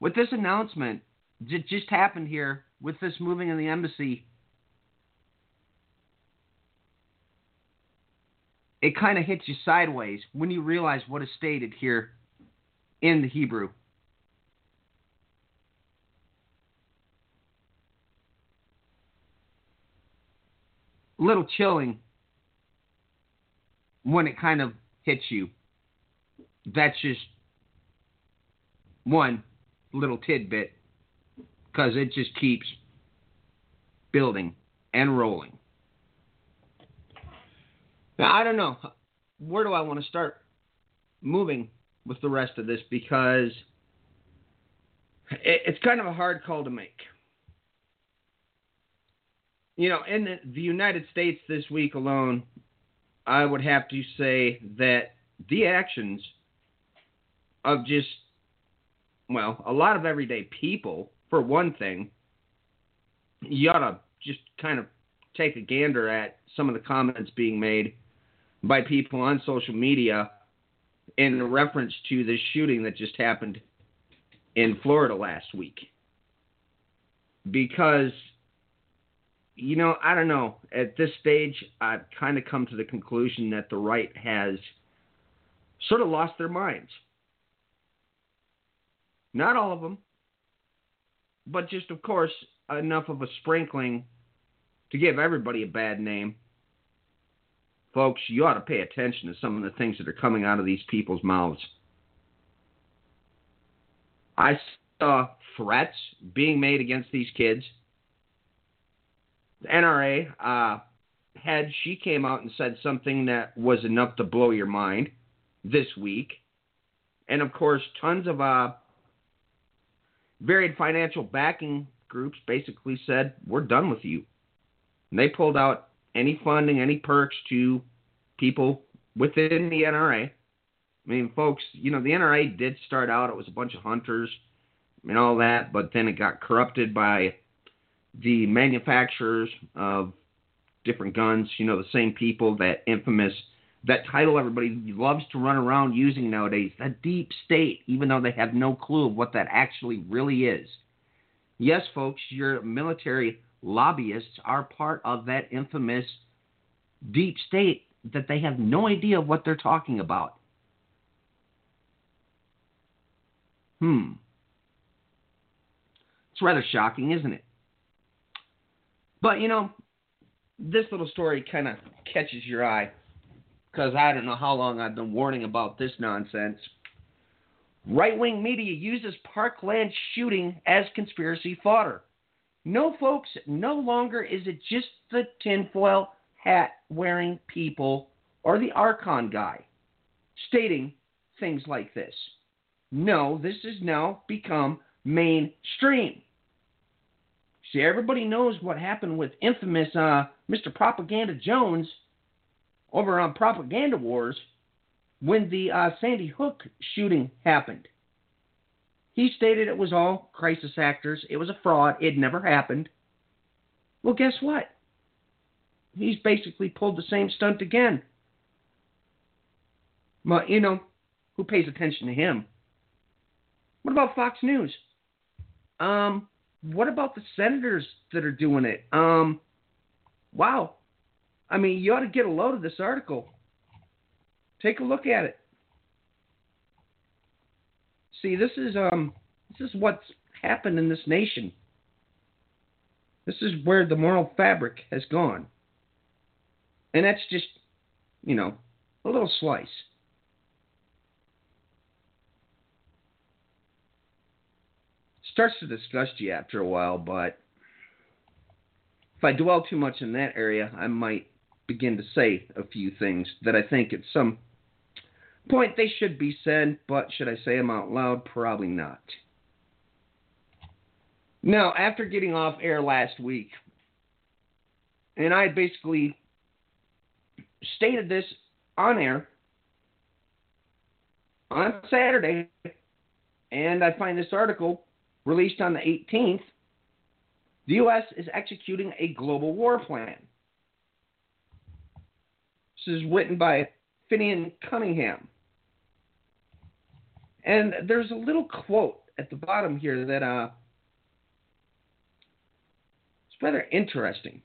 With this announcement that just happened here with this moving in the embassy, it kind of hits you sideways when you realize what is stated here in the Hebrew. A little chilling when it kind of hits you. That's just one little tidbit because it just keeps building and rolling. Now, I don't know. Where do I want to start moving with the rest of this? Because it's kind of a hard call to make. You know, in the United States this week alone, I would have to say that the actions of just, well, a lot of everyday people, for one thing, you ought to just kind of take a gander at some of the comments being made by people on social media in reference to the shooting that just happened in Florida last week. Because, you know, I don't know. At this stage, I've kind of come to the conclusion that the right has sort of lost their minds. Not all of them, but just, of course, enough of a sprinkling to give everybody a bad name. Folks, you ought to pay attention to some of the things that are coming out of these people's mouths. I saw threats being made against these kids. The NRA uh, head, she came out and said something that was enough to blow your mind this week. And of course, tons of uh, varied financial backing groups basically said, We're done with you. And they pulled out any funding, any perks to people within the NRA. I mean, folks, you know, the NRA did start out, it was a bunch of hunters and all that, but then it got corrupted by the manufacturers of different guns, you know, the same people that infamous that title everybody loves to run around using nowadays, the deep state, even though they have no clue of what that actually really is. Yes, folks, your military lobbyists are part of that infamous deep state that they have no idea of what they're talking about. Hmm. It's rather shocking, isn't it? But, you know, this little story kind of catches your eye because I don't know how long I've been warning about this nonsense. Right wing media uses Parkland shooting as conspiracy fodder. No, folks, no longer is it just the tinfoil hat wearing people or the Archon guy stating things like this. No, this has now become mainstream. See, everybody knows what happened with infamous uh, Mr. Propaganda Jones over on Propaganda Wars when the uh, Sandy Hook shooting happened. He stated it was all crisis actors. It was a fraud. It never happened. Well, guess what? He's basically pulled the same stunt again. But, you know, who pays attention to him? What about Fox News? Um, what about the senators that are doing it? Um, wow. I mean, you ought to get a load of this article. Take a look at it. See, this is um this is what's happened in this nation. This is where the moral fabric has gone. And that's just, you know, a little slice. Starts to disgust you after a while, but if I dwell too much in that area, I might begin to say a few things that I think at some point they should be said, but should I say them out loud? Probably not. Now, after getting off air last week, and I basically stated this on air on Saturday, and I find this article released on the 18th. The U.S. is executing a global war plan. This is written by Finian Cunningham. And there's a little quote at the bottom here that uh, it's rather interesting.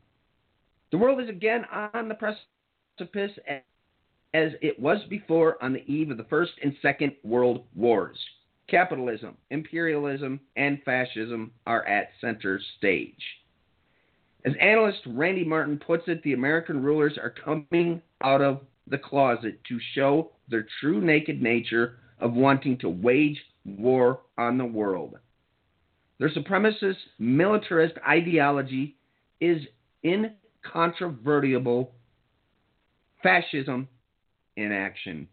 The world is again on the precipice as it was before on the eve of the First and Second World Wars. Capitalism, imperialism, and fascism are at center stage. As analyst Randy Martin puts it, the American rulers are coming out of the closet to show their true naked nature of wanting to wage war on the world. Their supremacist militarist ideology is incontrovertible fascism in action.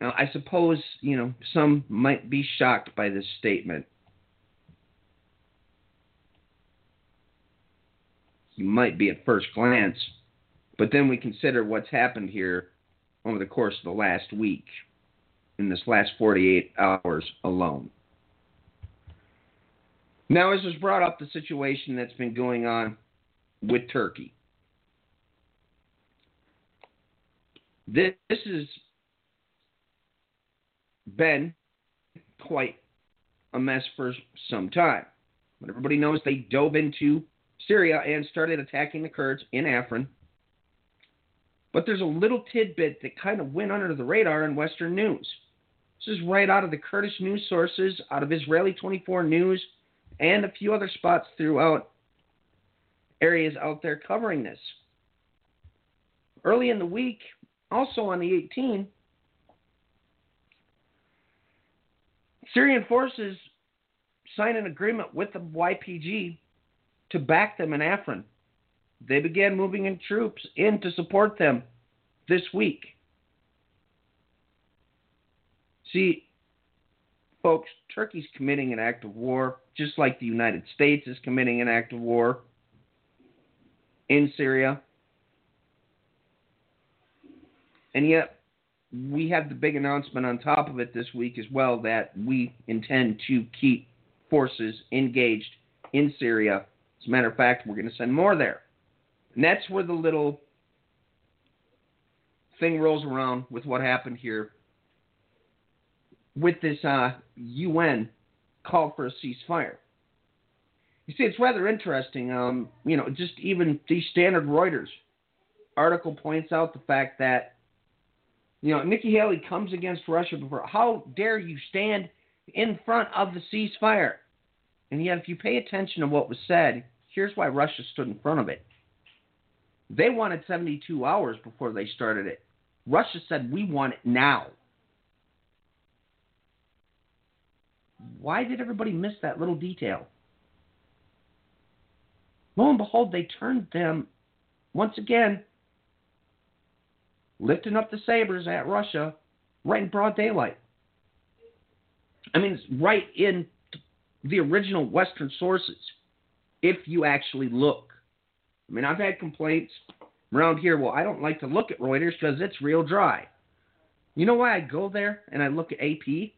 Now, I suppose, you know, some might be shocked by this statement. You might be at first glance. But then we consider what's happened here over the course of the last week, in this last 48 hours alone. Now, as was brought up, the situation that's been going on with Turkey. This, has been quite a mess for some time. But everybody knows they dove into Syria and started attacking the Kurds in Afrin. But there's a little tidbit that kind of went under the radar in Western news. This is right out of the Kurdish news sources, out of Israeli 24 News, and a few other spots throughout areas out there covering this. Early in the week, also on the 18th, Syrian forces signed an agreement with the YPG to back them in Afrin. They began moving in troops in to support them this week. See, folks, Turkey's committing an act of war, just like the United States is committing an act of war in Syria. And yet, we have the big announcement on top of it this week as well that we intend to keep forces engaged in Syria. As a matter of fact, we're going to send more there. And that's where the little thing rolls around with what happened here with this uh, UN call for a ceasefire. You see, it's rather interesting. Um, you know, just even the standard Reuters article points out the fact that, you know, Nikki Haley comes against Russia before. How dare you stand in front of the ceasefire? And yet, if you pay attention to what was said, here's why Russia stood in front of it. They wanted 72 hours before they started it. Russia said, we want it now. Why did everybody miss that little detail? Lo and behold, they turned them once again, lifting up the sabers at Russia right in broad daylight. I mean, it's right in the original Western sources, if you actually look. I mean, I've had complaints around here. Well, I don't like to look at Reuters because it's real dry. You know why I go there and I look at AP?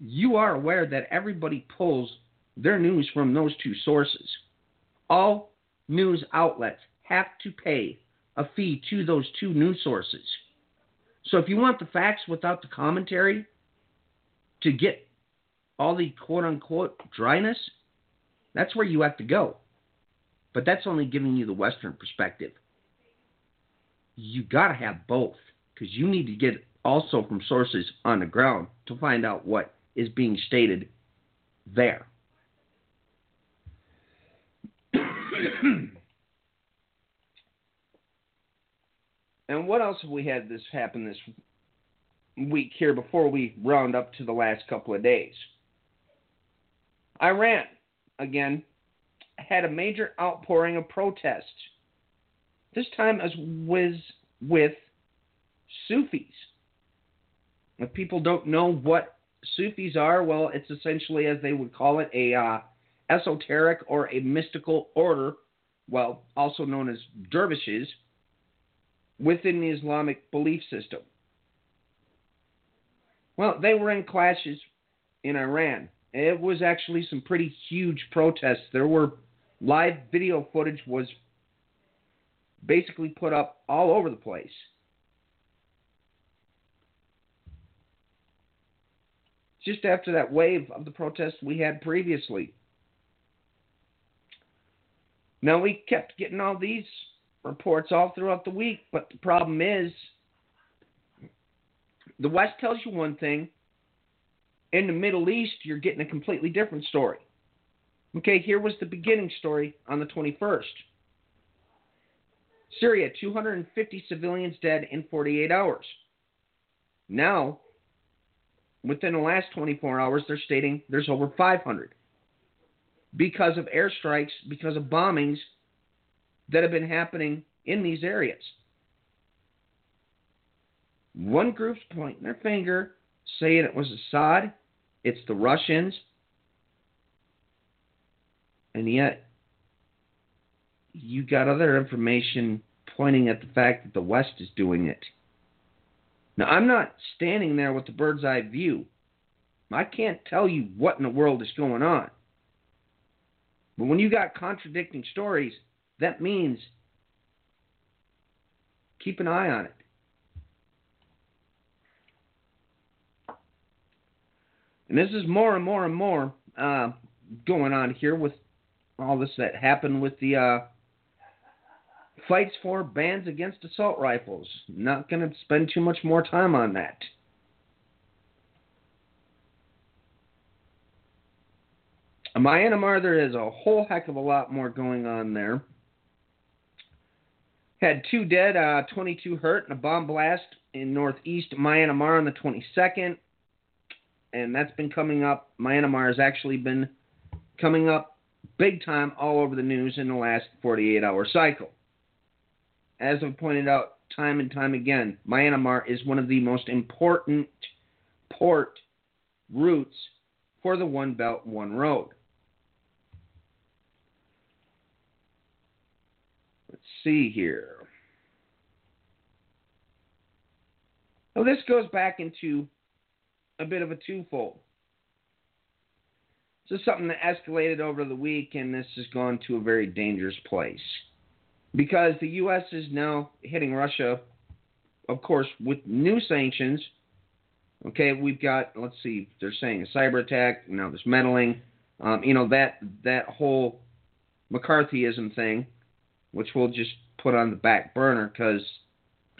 You are aware that everybody pulls their news from those two sources. All news outlets have to pay a fee to those two news sources. So if you want the facts without the commentary to get all the quote unquote dryness, that's where you have to go. But that's only giving you the Western perspective. You got to have both because you need to get also from sources on the ground to find out what is being stated there. [COUGHS] [COUGHS] [COUGHS] and what else have we had this happen this week here before we round up to the last couple of days? Iran, again, had a major outpouring of protests. This time as was with Sufis. If people don't know what Sufis are, well, it's essentially, as they would call it, a uh, esoteric or a mystical order, well, also known as dervishes, within the Islamic belief system. Well, they were in clashes in Iran. It was actually some pretty huge protests. There were live video footage was basically put up all over the place. Just after that wave of the protests we had previously. Now, we kept getting all these reports all throughout the week, but the problem is the West tells you one thing, in the Middle East, you're getting a completely different story. Okay, here was the beginning story on the 21st. Syria, 250 civilians dead in 48 hours. Now, within the last 24 hours, they're stating there's over 500 because of airstrikes, because of bombings that have been happening in these areas. One group's pointing their finger, saying it was Assad, it's the Russians, and yet you got other information pointing at the fact that the West is doing it. Now, I'm not standing there with the bird's eye view. I can't tell you what in the world is going on. But when you got contradicting stories, that means keep an eye on it. And this is more and more and more uh, going on here with all this that happened with the uh, fights for bans against assault rifles. Not going to spend too much more time on that. Myanmar, there is a whole heck of a lot more going on there. Had two dead, uh, 22 hurt and a bomb blast in northeast Myanmar on the 22nd. And that's been coming up. Myanmar has actually been coming up big time all over the news in the last 48 hour cycle. As I've pointed out time and time again, Myanmar is one of the most important port routes for the One Belt, One Road. Let's see here. Well, this goes back into a bit of a twofold. This is something that escalated over the week, and this has gone to a very dangerous place. Because the U.S. is now hitting Russia, of course, with new sanctions. Okay, we've got, let's see, they're saying a cyber attack, now there's meddling. Um, you know, that, that whole McCarthyism thing, which we'll just put on the back burner because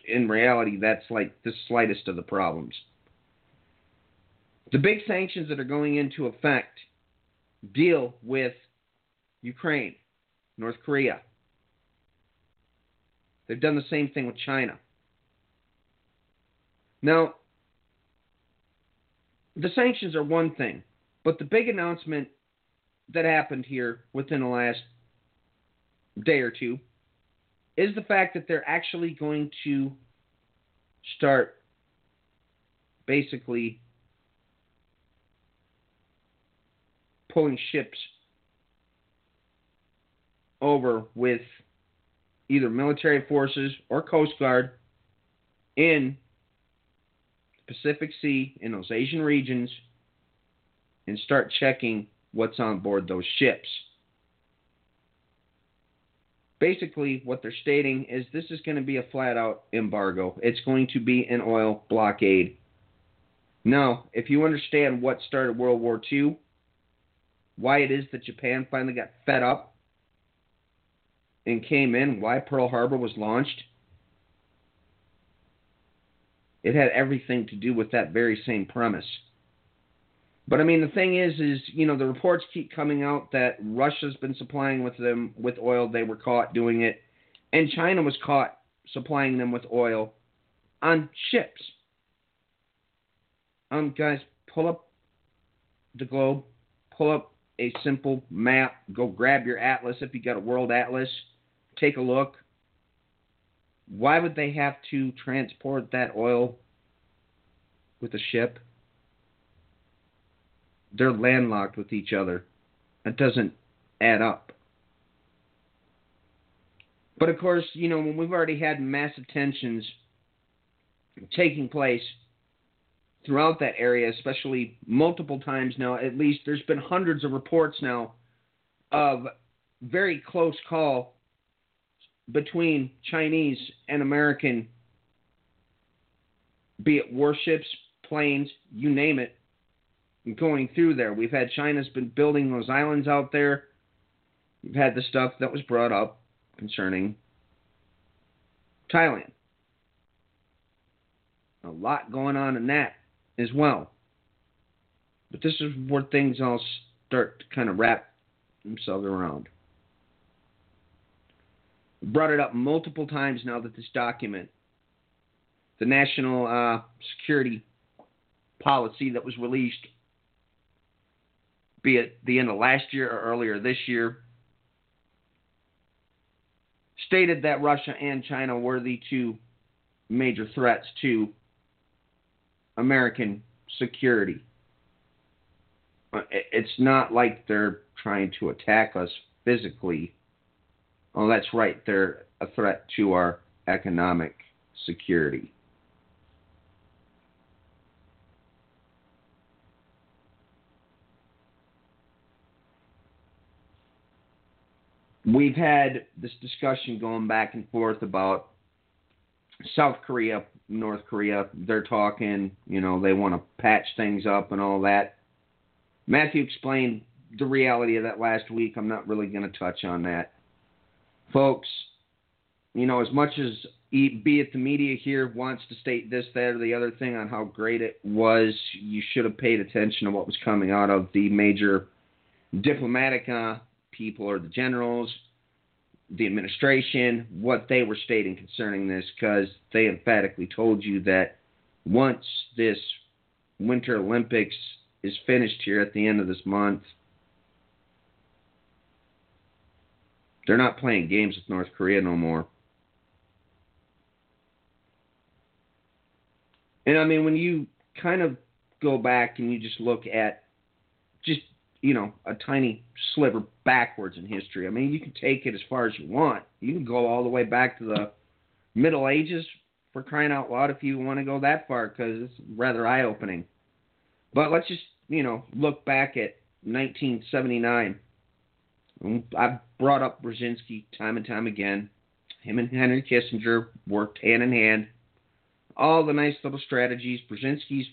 in reality, that's like the slightest of the problems. The big sanctions that are going into effect deal with Ukraine, North Korea. They've done the same thing with China. Now, the sanctions are one thing, but the big announcement that happened here within the last day or two is the fact that they're actually going to start basically pulling ships over with either military forces or Coast Guard in the Pacific Sea in those Asian regions and start checking what's on board those ships. Basically, what they're stating is this is going to be a flat out embargo. It's going to be an oil blockade. Now, if you understand what started World War II, why it is that Japan finally got fed up and came in, why Pearl Harbor was launched. It had everything to do with that very same premise. But I mean, the thing is, is you know, the reports keep coming out that Russia's been supplying with them with oil. They were caught doing it, and China was caught supplying them with oil on ships. Um, guys, pull up the globe, pull up a simple map. Go grab your atlas if you got a world atlas. Take a look. Why would they have to transport that oil with a ship? They're landlocked with each other. That doesn't add up. But of course, you know, when we've already had massive tensions taking place throughout that area, especially multiple times now. At least there's been hundreds of reports now of very close call between Chinese and American, be it warships, planes, you name it, going through there. We've had China's been building those islands out there. We've had the stuff that was brought up concerning Thailand. A lot going on in that as well. But this is where things all start to kind of wrap themselves around. Brought it up multiple times now that this document, the national uh, security policy that was released, be it the end of last year or earlier this year, stated that Russia and China were the two major threats to American security. Uh, it's not like they're trying to attack us physically. Oh, that's right. They're a threat to our economic security. We've had this discussion going back and forth about South Korea, North Korea. They're talking, you know, they want to patch things up and all that. Matthew explained the reality of that last week. I'm not really going to touch on that. Folks, you know, as much as be it the media here wants to state this, that, or the other thing on how great it was, you should have paid attention to what was coming out of the major diplomatic uh, people or the generals, the administration, what they were stating concerning this, because they emphatically told you that once this Winter Olympics is finished here at the end of this month, they're not playing games with North Korea no more. And I mean, when you kind of go back and you just look at you know, a tiny sliver backwards in history, I mean, you can take it as far as you want. You can go all the way back to the Middle Ages for crying out loud if you want to go that far because it's rather eye opening. But let's just, you know, look back at 1979. Mm, I've brought up Brzezinski time and time again. Him and Henry Kissinger worked hand in hand all the nice little strategies. Brzezinski's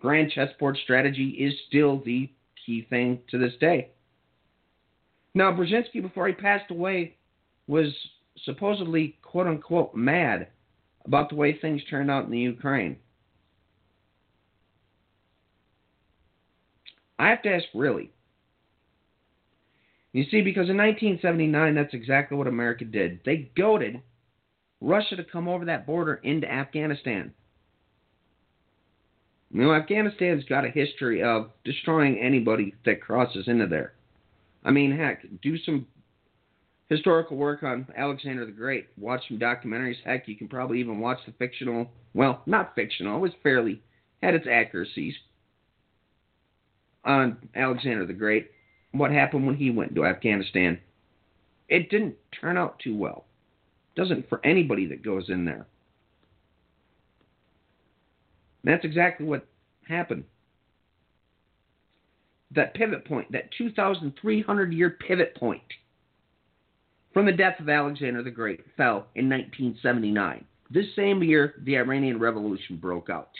grand chessboard strategy is still the key thing to this day. Now, Brzezinski, before he passed away, was supposedly quote unquote mad about the way things turned out in the Ukraine. I have to ask, really? You see, because in 1979, that's exactly what America did. They goaded Russia to come over that border into Afghanistan. You know, Afghanistan's got a history of destroying anybody that crosses into there. I mean, heck, do some historical work on Alexander the Great. Watch some documentaries. Heck, you can probably even watch the fictional. Well, not fictional. It was fairly had its accuracies on Alexander the Great. What happened when he went to Afghanistan? It didn't turn out too well. Doesn't for anybody that goes in there. And that's exactly what happened. That pivot point, that 2,300 year pivot point from the death of Alexander the Great fell in 1979. This same year, the Iranian Revolution broke out.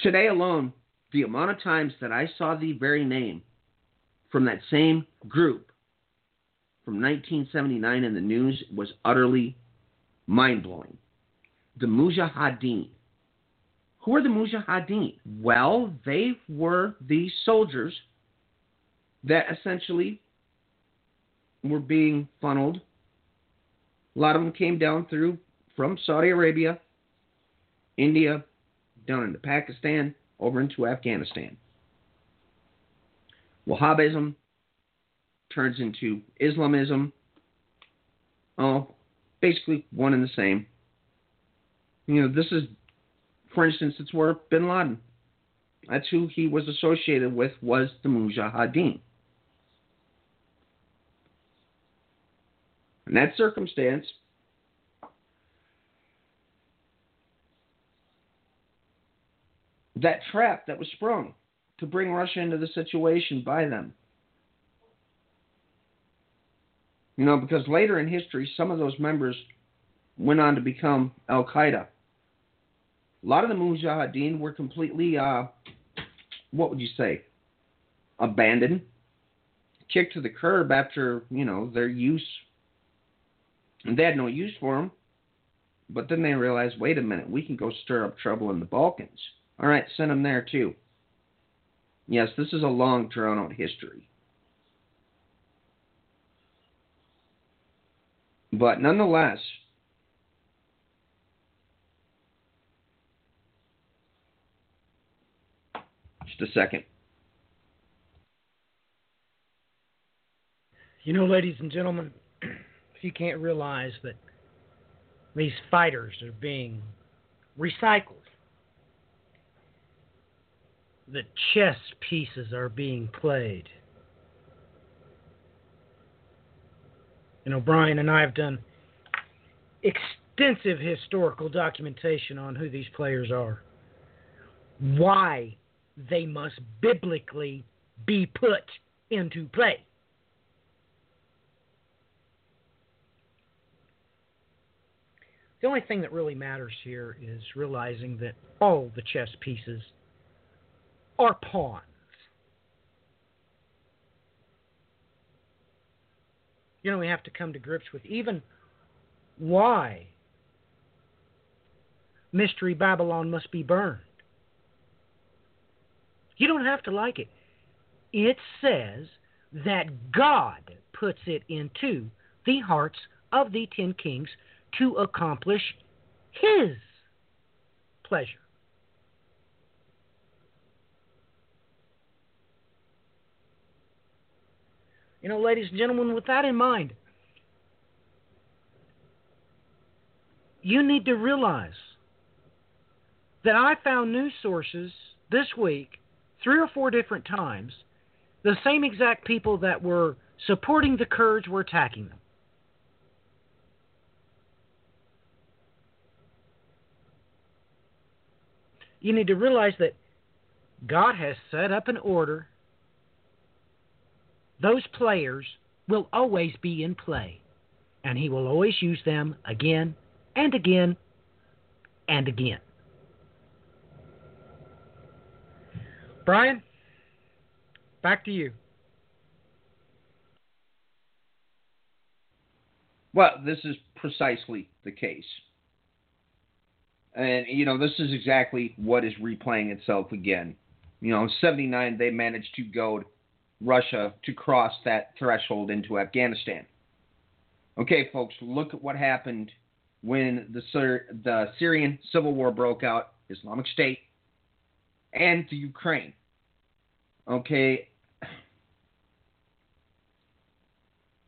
Today alone, the amount of times that I saw the very name from that same group from 1979 in the news was utterly mind blowing. The Mujahideen. Who are the Mujahideen? Well, they were the soldiers that essentially were being funneled. A lot of them came down through from Saudi Arabia, India, down into Pakistan, over into Afghanistan. Wahhabism turns into Islamism. Oh, basically one and the same. You know, this is, for instance, it's where Bin Laden. That's who he was associated with was the Mujahideen. In that circumstance, that trap that was sprung to bring Russia into the situation by them. You know, because later in history, some of those members went on to become Al Qaeda. A lot of the Mujahideen were completely, uh, what would you say, abandoned, kicked to the curb after, you know, their use. And they had no use for them. But then they realized, wait a minute, we can go stir up trouble in the Balkans. All right, send them there too. Yes, this is a long drawn out history. But nonetheless, just a second. You know, ladies and gentlemen, if [CLEARS THROAT] you can't realize that these fighters are being recycled the chess pieces are being played. You know, Brian and I have done extensive historical documentation on who these players are, why they must biblically be put into play. The only thing that really matters here is realizing that all the chess pieces are pawns. You know, we have to come to grips with even why Mystery Babylon must be burned. You don't have to like it. It says that God puts it into the hearts of the ten kings to accomplish his pleasure. You know, ladies and gentlemen, with that in mind, you need to realize that I found news sources this week, three or four different times, the same exact people that were supporting the Kurds were attacking them. You need to realize that God has set up an order those players will always be in play, and he will always use them again and again and again. Brian, back to you. Well, this is precisely the case. And, you know, this is exactly what is replaying itself again. You know, 79, they managed to goad Russia to cross that threshold into Afghanistan. Okay, folks, look at what happened when the, Syr- the Syrian civil war broke out, Islamic State, and the Ukraine. Okay,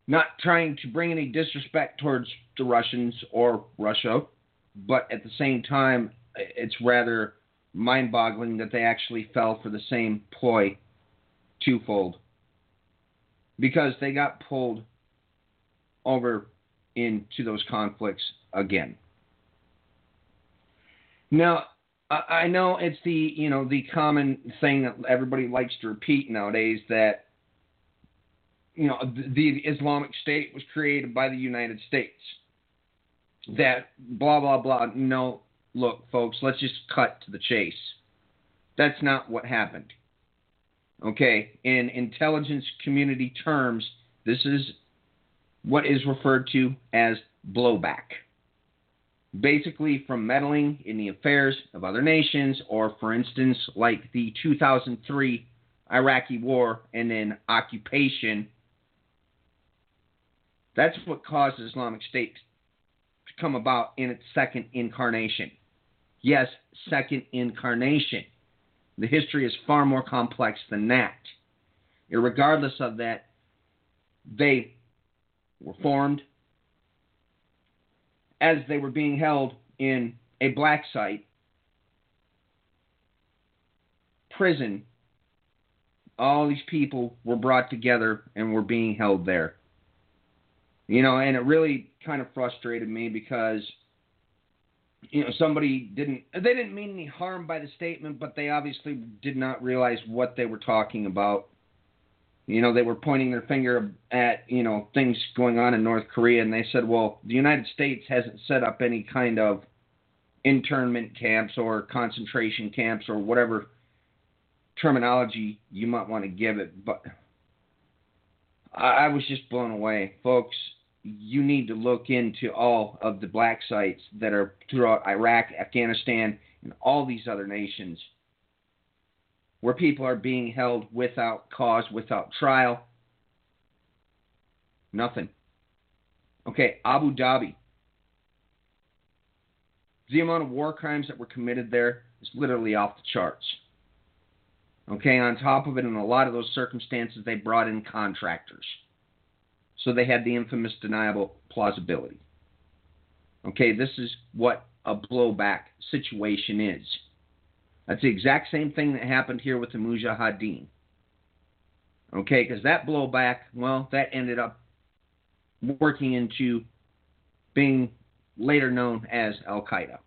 not trying to bring any disrespect towards the Russians or Russia, but at the same time, it's rather mind boggling that they actually fell for the same ploy twofold because they got pulled over into those conflicts again. Now, I know it's the you know the common thing that everybody likes to repeat nowadays that you know the Islamic State was created by the United States. That blah blah blah. No, look, folks, let's just cut to the chase. That's not what happened. Okay, in intelligence community terms, this is what is referred to as blowback. Basically, from meddling in the affairs of other nations, or for instance, like the 2003 Iraqi war and then occupation, that's what caused Islamic State to come about in its second incarnation. Yes, second incarnation. The history is far more complex than that. Regardless of that, they were formed as they were being held in a black site prison. All these people were brought together and were being held there. You know, and it really kind of frustrated me because you know somebody didn't they didn't mean any harm by the statement but they obviously did not realize what they were talking about. You know they were pointing their finger at you know things going on in north korea and they said well the united states hasn't set up any kind of internment camps or concentration camps or whatever terminology you might want to give it but i, I was just blown away folks you need to look into all of the black sites that are throughout Iraq, Afghanistan, and all these other nations where people are being held without cause, without trial. Nothing. Okay, Abu Ghraib. The amount of war crimes that were committed there is literally off the charts. Okay, on top of it, in a lot of those circumstances, they brought in contractors. So they had the infamous deniable plausibility. Okay, this is what a blowback situation is. That's the exact same thing that happened here with the Mujahideen. Okay, because that blowback, well, that ended up working into being later known as Al Qaeda.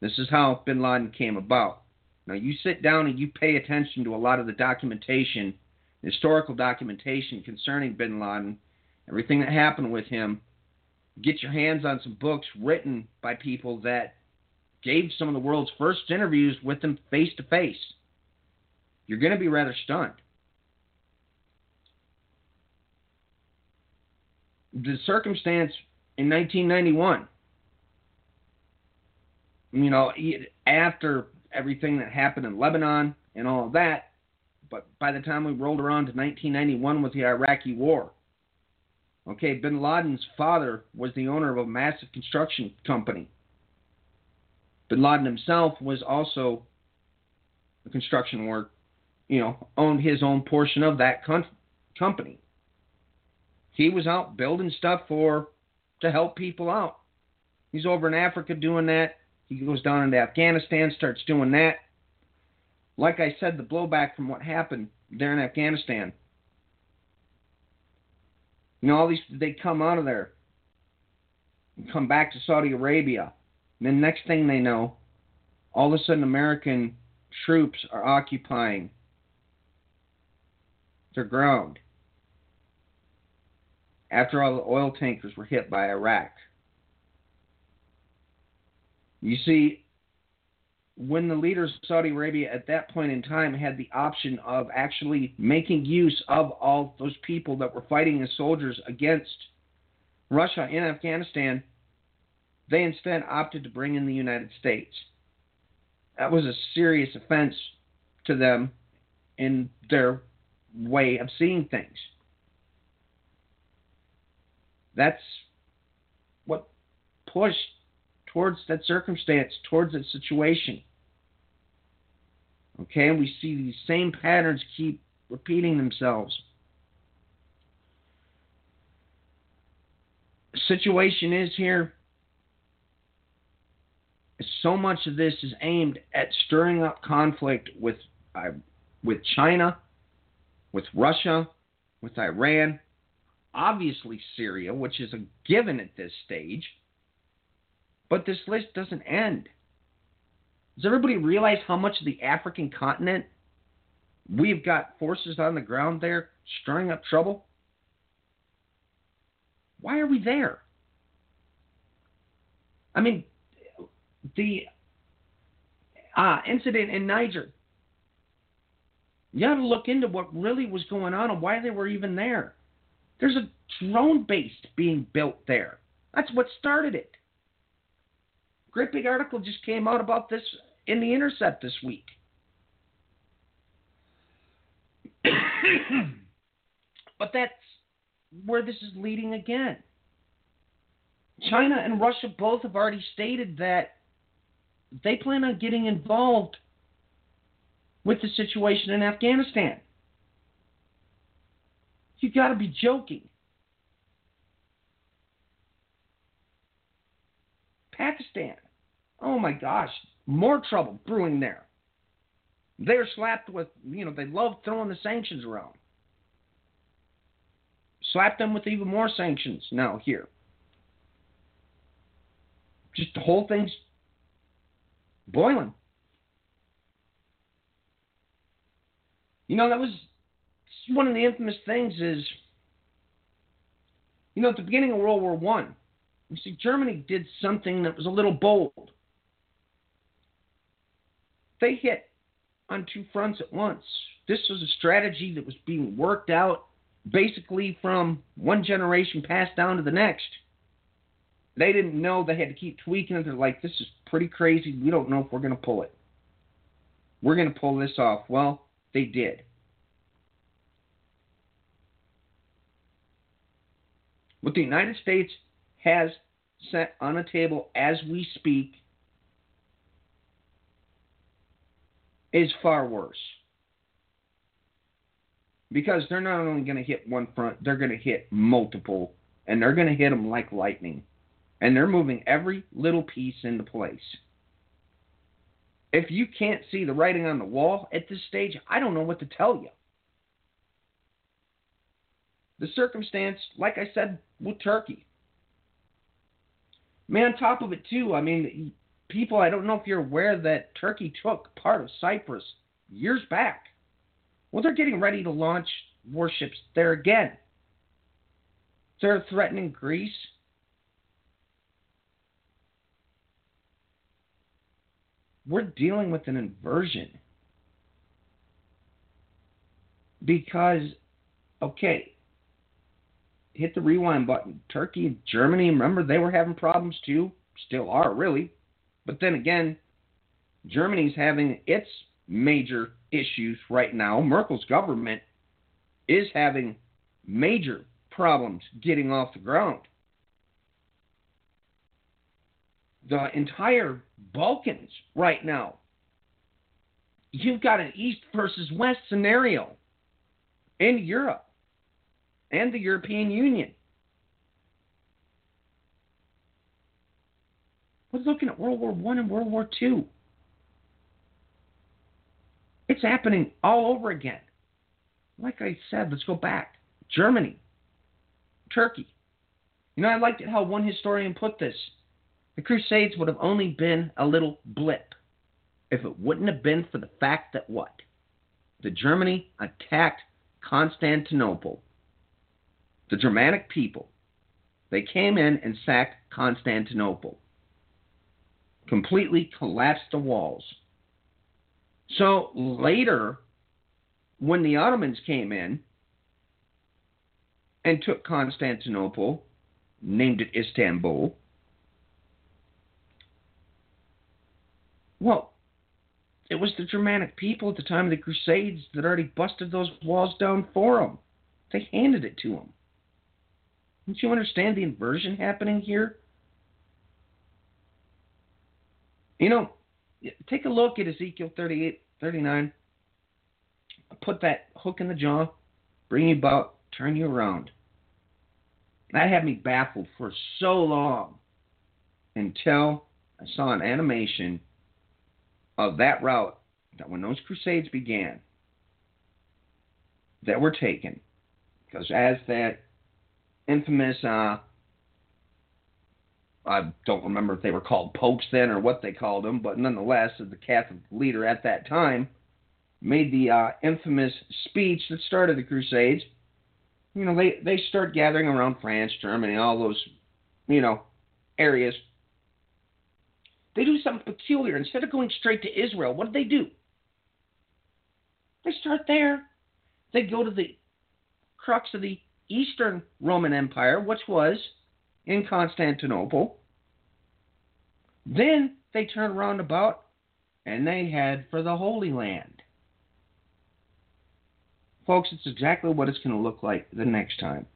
This is how bin Laden came about. Now, you sit down and you pay attention to a lot of the documentation, historical documentation concerning bin Laden, everything that happened with him. Get your hands on some books written by people that gave some of the world's first interviews with him face to face. You're going to be rather stunned. The circumstance in 1991, you know, after everything that happened in Lebanon and all of that, but by the time we rolled around to 1991 with the Iraqi War, okay, bin Laden's father was the owner of a massive construction company Bin Laden himself was also a construction worker, you know, owned his own portion of that company. He was out building stuff for to help people out. He's over in Africa doing that. He goes down into Afghanistan, starts doing that. Like I said, the blowback from what happened there in Afghanistan. You know, all these they come out of there, and come back to Saudi Arabia and then next thing they know, all of a sudden American troops are occupying their ground after all the oil tankers were hit by Iraq. You see, when the leaders of Saudi Arabia at that point in time had the option of actually making use of all those people that were fighting as soldiers against Russia in Afghanistan, they instead opted to bring in the United States. That was a serious offense to them in their way of seeing things. That's what pushed towards that circumstance, towards that situation. Okay, and we see these same patterns keep repeating themselves. The situation is here so much of this is aimed at stirring up conflict with uh, with China, with Russia, with Iran, obviously Syria, which is a given at this stage. But this list doesn't end. Does everybody realize how much of the African continent we've got forces on the ground there stirring up trouble? Why are we there? I mean, the uh, incident in Niger. You got to look into what really was going on and why they were even there. There's a drone base being built there. That's what started it. Great big article just came out about this in the Intercept this week. [COUGHS] but that's where this is leading again. China and Russia both have already stated that they plan on getting involved with the situation in Afghanistan. You got to be joking. Pakistan. Oh my gosh, more trouble brewing there. They're slapped with, you know, they love throwing the sanctions around. Slap them with even more sanctions now here. Just the whole thing's boiling. You know, that was one of the infamous things is, you know, at the beginning of World War One, you see, Germany did something that was a little bold. They hit on two fronts at once. This was a strategy that was being worked out basically from one generation passed down to the next. They didn't know they had to keep tweaking it. They're like, this is pretty crazy. We don't know if we're going to pull it. We're going to pull this off. Well, they did. What the United States has set on a table as we speak is far worse. Because they're not only going to hit one front, they're going to hit multiple, and they're going to hit them like lightning and they're moving every little piece into place. If you can't see the writing on the wall at this stage, I don't know what to tell you. The circumstance, like I said, with Turkey. Man, on top of it, too, I mean, people, I don't know if you're aware that Turkey took part of Cyprus years back. Well, they're getting ready to launch warships there again. They're threatening Greece. We're dealing with an inversion. Because, okay, hit the rewind button. Turkey and Germany, remember, they were having problems too. Still are, really. But then again, Germany's having its major issues right now. Merkel's government is having major problems getting off the ground. The entire Balkans right now, you've got an East versus West scenario in Europe and the European Union. We're looking at World War One and World War Two. It's happening all over again. Like I said, let's go back. Germany, Turkey. You know, I liked it how one historian put this. The Crusades would have only been a little blip if it wouldn't have been for the fact that what? The Germany attacked Constantinople. The Germanic people. They came in and sacked Constantinople. Completely collapsed the walls. So later, when the Ottomans came in and took Constantinople, named it Istanbul, well, it was the Germanic people at the time of the Crusades that already busted those walls down for them. They handed it to them. Don't you understand the inversion happening here? You know, take a look at Ezekiel 38, 39. Put that hook in the jaw, bring you about, turn you around. That had me baffled for so long until I saw an animation of that route that when those crusades began, that were taken. Because as that infamous, uh, I don't remember if they were called popes then or what they called them, but nonetheless, the Catholic leader at that time made the uh, infamous speech that started the Crusades. You know, they they start gathering around France, Germany, all those, you know, areas. They do something peculiar. Instead of going straight to Israel, what do they do? They start there. They go to the crux of the Eastern Roman Empire, which was in Constantinople. Then they turn around about and they head for the Holy Land. Folks, it's exactly what it's going to look like the next time.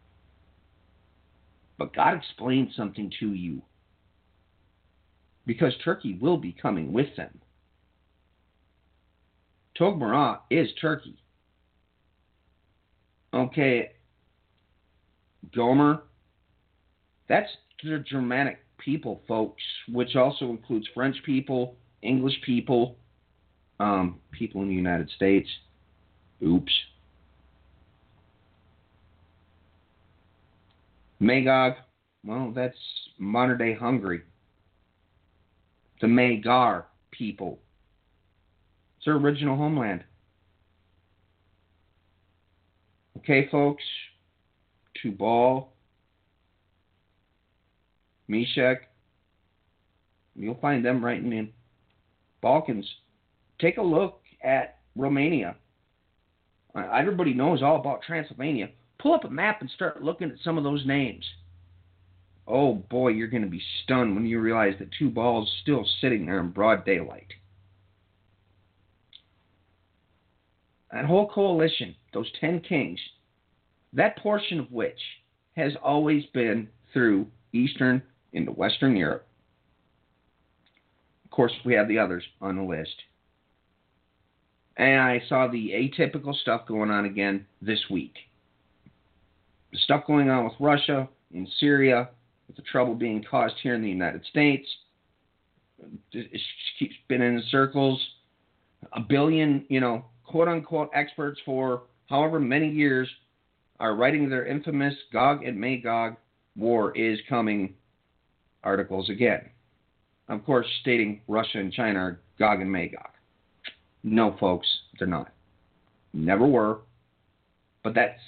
But God explained something to you. Because Turkey will be coming with them. Togarmah is Turkey. Okay, Gomer, that's the Germanic people, folks, which also includes French people, English people, um, people in the United States. Oops. Magog, well, that's modern day Hungary. The Magyar people. It's their original homeland. Okay, folks, Tubal, Meshech. You'll find them writing in Balkans. Take a look at Romania. Uh, everybody knows all about Transylvania. Pull up a map and start looking at some of those names. Oh boy, you're going to be stunned when you realize that Tubal's still sitting there in broad daylight. That whole coalition, those ten kings, that portion of which has always been through Eastern into Western Europe. Of course, we have the others on the list. And I saw the atypical stuff going on again this week. The stuff going on with Russia, in Syria, with the trouble being caused here in the United States. it keeps spinning in circles. A billion, you know, quote unquote experts for however many years are writing their infamous Gog and Magog war is coming articles again. Of course, stating Russia and China are Gog and Magog. No, folks, they're not. Never were. But that's,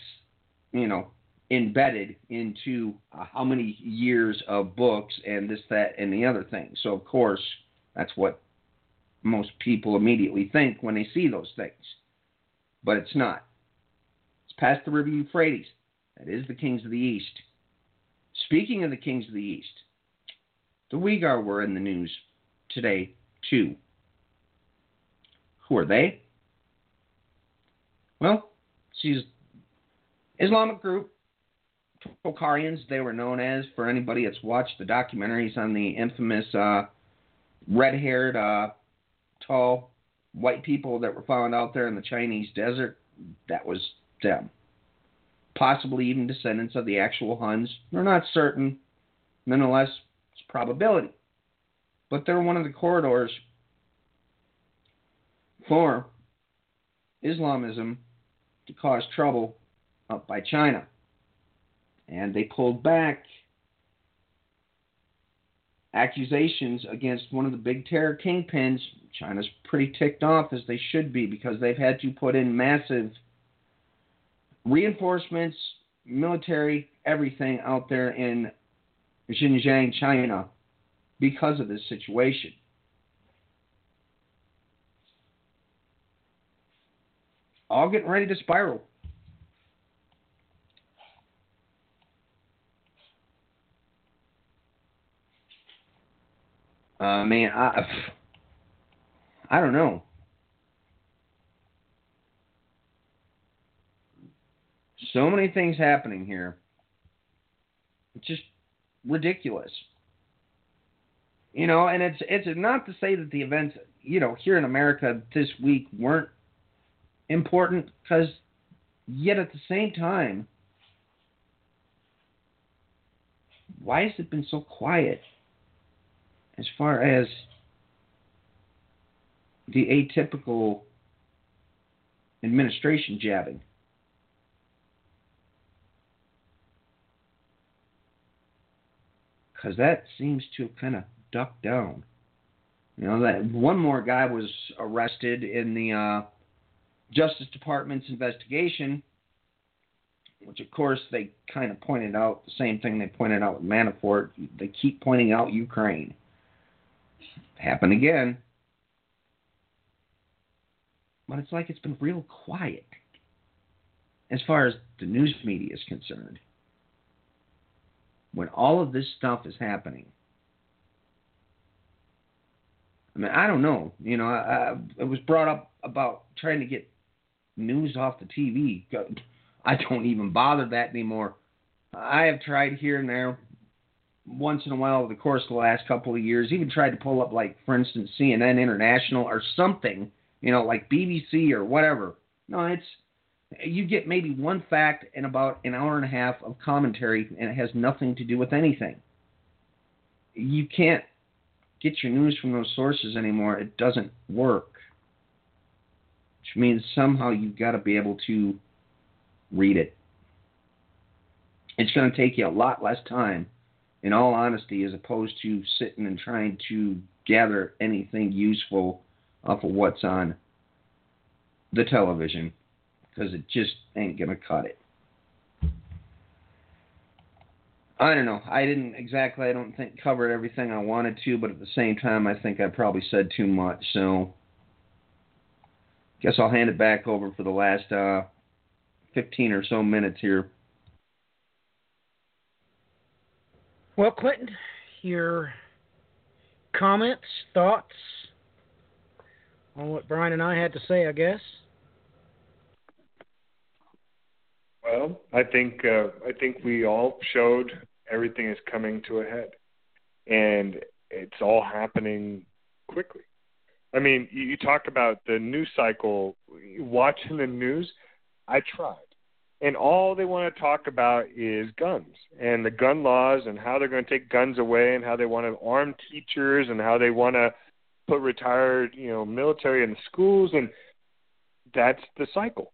you know, embedded into uh, how many years of books and this, that, and the other thing. So, of course, that's what most people immediately think when they see those things. But it's not. Past the river Euphrates. That is the kings of the East. Speaking of the kings of the East, the Uyghur were in the news today, too. Who are they? Well, she's Islamic group, Tokharians, they were known as, for anybody that's watched the documentaries on the infamous uh, red haired, uh, tall white people that were found out there in the Chinese desert, that was them. Possibly even descendants of the actual Huns. We're not certain. Nonetheless, it's probability. But they're one of the corridors for Islamism to cause trouble up by China. And they pulled back accusations against one of the big terror kingpins. China's pretty ticked off, as they should be, because they've had to put in massive reinforcements, military, everything out there in Xinjiang, China, because of this situation. All getting ready to spiral. Uh, man, I, I don't know. So many things happening here. It's just ridiculous. You know, and it's it's not to say that the events, you know, here in America this week weren't important because yet at the same time, why has it been so quiet as far as the atypical administration jabbing? Because that seems to kind of duck down. You know, that one more guy was arrested in the uh, Justice Department's investigation, which of course they kind of pointed out the same thing they pointed out with Manafort. They keep pointing out Ukraine. Happened again. But it's like it's been real quiet as far as the news media is concerned. When all of this stuff is happening, I mean, I don't know. You know, I, I, it was brought up about trying to get news off the TV. [LAUGHS] I don't even bother that anymore. I have tried here and there once in a while over the course of the last couple of years, even tried to pull up, like, for instance, CNN International or something, you know, like BBC or whatever. No, it's, you get maybe one fact in about an hour and a half of commentary, and it has nothing to do with anything. You can't get your news from those sources anymore. It doesn't work which means somehow you've got to be able to read it. It's going to take you a lot less time, in all honesty, as opposed to sitting and trying to gather anything useful off of what's on the television, because it just ain't going to cut it. I don't know. I didn't exactly, I don't think, cover everything I wanted to, but at the same time, I think I probably said too much. So guess I'll hand it back over for the last uh, 15 or so minutes here. Well, Clinton, your comments, thoughts on what Brian and I had to say, I guess. Well, I think uh, I think we all showed everything is coming to a head, and it's all happening quickly. I mean, you, you talk about the news cycle. Watching the news, I tried. and all they want to talk about is guns and the gun laws and how they're going to take guns away and how they want to arm teachers and how they want to put retired, you know, military in the schools and that's the cycle.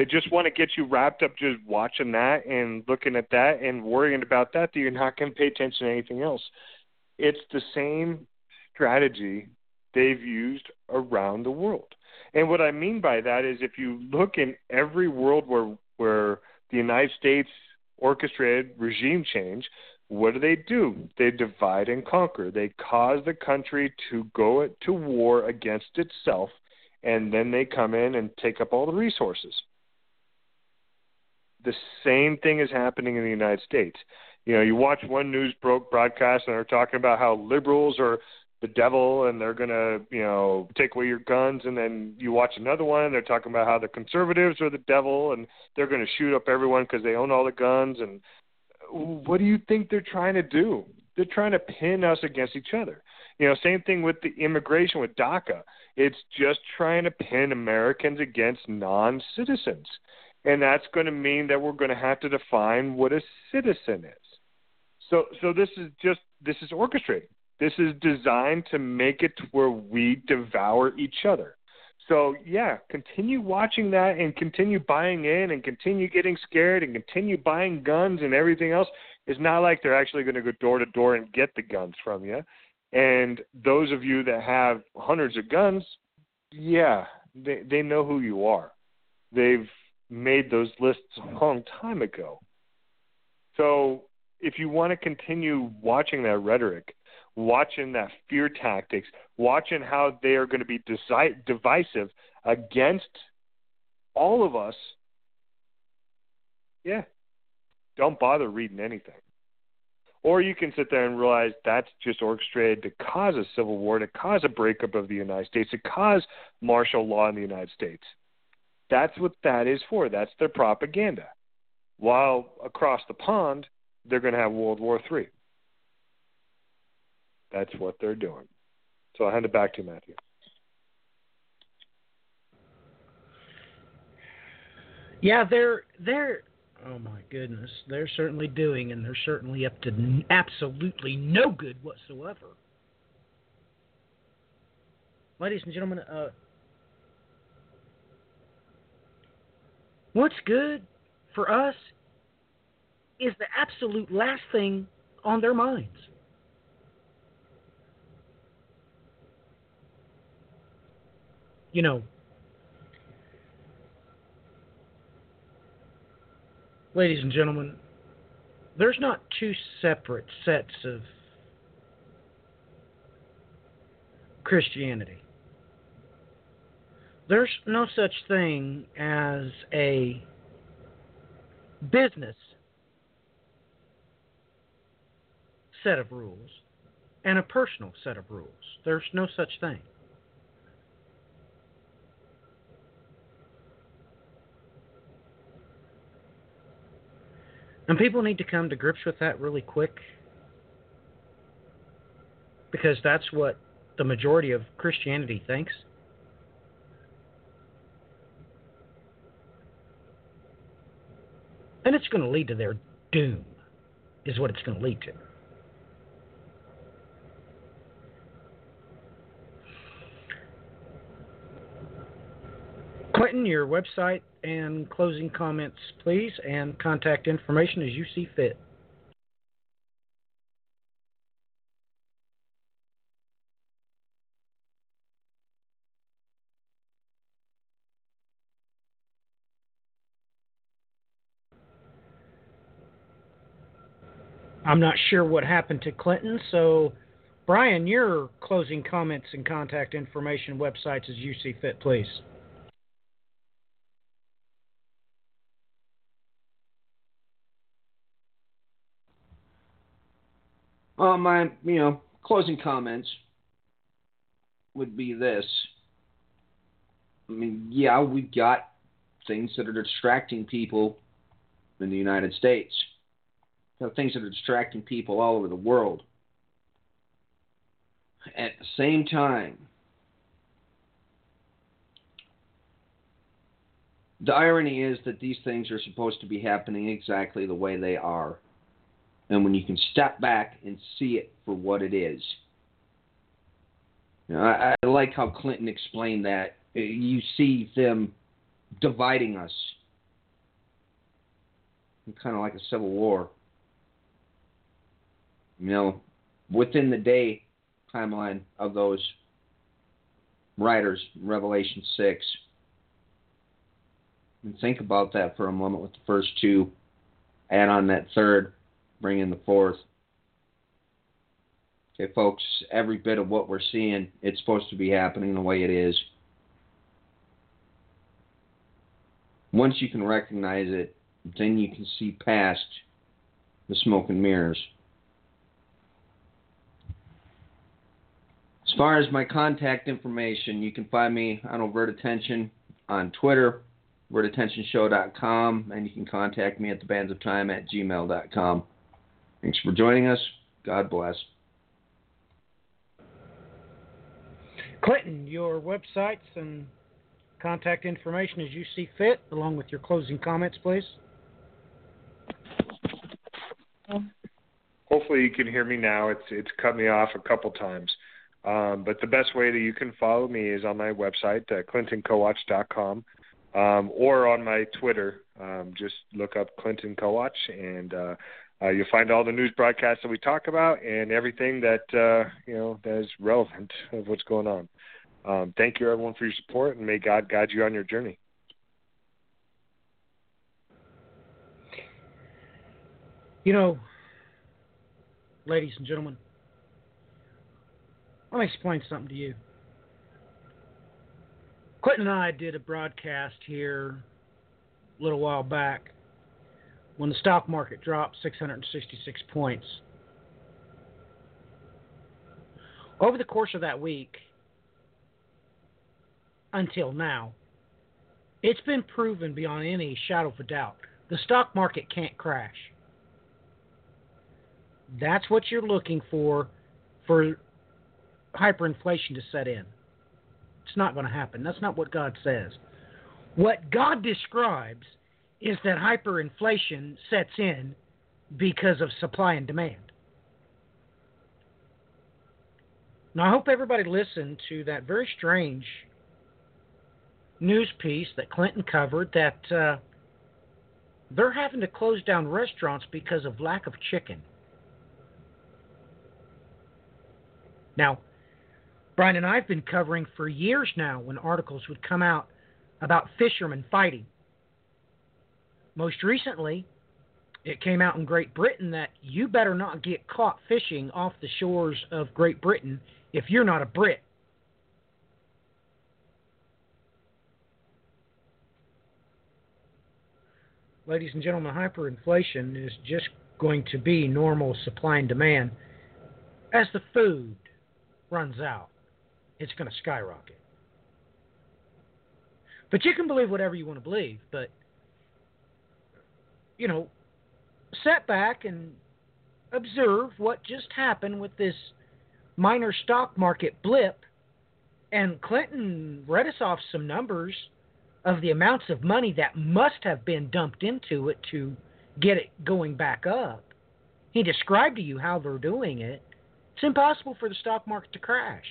They just want to get you wrapped up just watching that and looking at that and worrying about that that you're not going to pay attention to anything else. It's the same strategy they've used around the world. And what I mean by that is if you look in every world where where the United States orchestrated regime change, what do they do? They divide and conquer. They cause the country to go to war against itself, and then they come in and take up all the resources. The same thing is happening in the United States. You know, you watch one news broadcast and they're talking about how liberals are the devil and they're going to, you know, take away your guns and then you watch another one and they're talking about how the conservatives are the devil and they're going to shoot up everyone because they own all the guns and what do you think they're trying to do? They're trying to pin us against each other. You know, same thing with the immigration with DACA. It's just trying to pin Americans against non-citizens. And that's going to mean that we're going to have to define what a citizen is. So so this is just this is orchestrated this is designed to make it to where we devour each other. So yeah, continue watching that and continue buying in and continue getting scared and continue buying guns and everything else. It's not like they're actually going to go door to door and get the guns from you. And those of you that have hundreds of guns, yeah, they they know who you are. They've made those lists a long time ago. So if you want to continue watching that rhetoric, watching that fear tactics, watching how they are going to be deci- divisive against all of us, yeah, don't bother reading anything. Or you can sit there and realize that's just orchestrated to cause a civil war, to cause a breakup of the United States, to cause martial law in the United States. That's what that is for. That's their propaganda. While across the pond, they're going to have World War III. That's what they're doing. So I'll hand it back to you, Matthew. Yeah, they're they're oh my goodness, they're certainly doing, and they're certainly up to n- absolutely no good whatsoever. Ladies and gentlemen, uh, what's good for us is the absolute last thing on their minds. you know, ladies and gentlemen, there's not two separate sets of Christianity. There's no such thing as a business set of rules and a personal set of rules. There's no such thing. And people need to come to grips with that really quick because that's what the majority of Christianity thinks. And it's going to lead to their doom, is what it's going to lead to. Clinton, your website and closing comments, please, and contact information as you see fit. I'm not sure what happened to Clinton, so Brian, your closing comments and contact information websites as you see fit, please. Well, my you know closing comments would be this. I mean, yeah, we've got things that are distracting people in the United States. We have things that are distracting people all over the world. At the same time, the irony is that these things are supposed to be happening exactly the way they are. And when you can step back and see it for what it is. You know, I, I like how Clinton explained that. You see them dividing us. Kind of like a civil war. You know, within the day timeline of those writers, Revelation 6. And think about that for a moment with the first two. Add on that third, bring in the fourth. Okay, folks, every bit of what we're seeing, it's supposed to be happening the way it is. Once you can recognize it, then you can see past the smoke and mirrors. As far as my contact information, you can find me on Overt Attention on Twitter, overtattentionshow.com, and you can contact me at thebandsofTime at gmail.com. Thanks for joining us. God bless. Clinton, your websites and contact information as you see fit, along with your closing comments, please. Hopefully you can hear me now. It's it's cut me off a couple times. Um, but the best way that you can follow me is on my website, uh, clintoncowatch.com, um, or on my Twitter. Um, just look up Clinton Cowatch, and uh, uh, you'll find all the news broadcasts that we talk about and everything that uh, you know that is relevant of what's going on. Um, thank you, everyone, for your support, and may God guide you on your journey. You know, ladies and gentlemen, let me explain something to you. Clinton and I did a broadcast here a little while back when the stock market dropped 666 points. Over the course of that week, until now, it's been proven beyond any shadow of a doubt the stock market can't crash. That's what you're looking for for hyperinflation to set in. It's not going to happen. That's not what God says. What God describes is that hyperinflation sets in because of supply and demand. Now, I hope everybody listened to that very strange news piece that Clinton covered that uh, they're having to close down restaurants because of lack of chicken. Now, Brian and I have been covering for years now when articles would come out about fishermen fighting. Most recently, it came out in Great Britain that you better not get caught fishing off the shores of Great Britain if you're not a Brit. Ladies and gentlemen, hyperinflation is just going to be normal supply and demand as the food runs out it's going to skyrocket. But you can believe whatever you want to believe, but you know, set back and observe what just happened with this minor stock market blip. And Clinton read us off some numbers of the amounts of money that must have been dumped into it to get it going back up. He described to you how they're doing it. It's impossible for the stock market to crash.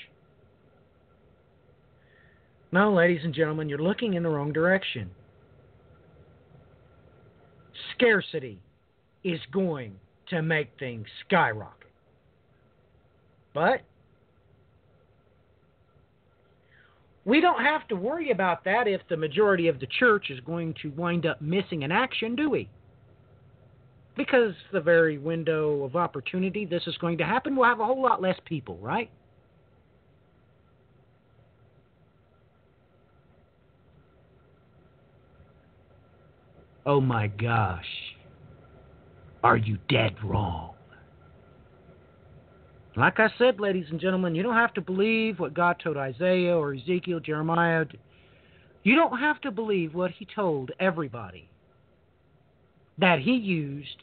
No, ladies and gentlemen, you're looking in the wrong direction. Scarcity is going to make things skyrocket. But we don't have to worry about that if the majority of the church is going to wind up missing an action, do we? Because the very window of opportunity this is going to happen, we'll have a whole lot less people, right? Oh my gosh. Are you dead wrong? Like I said, ladies and gentlemen, you don't have to believe what God told Isaiah or Ezekiel, Jeremiah. You don't have to believe what he told everybody that he used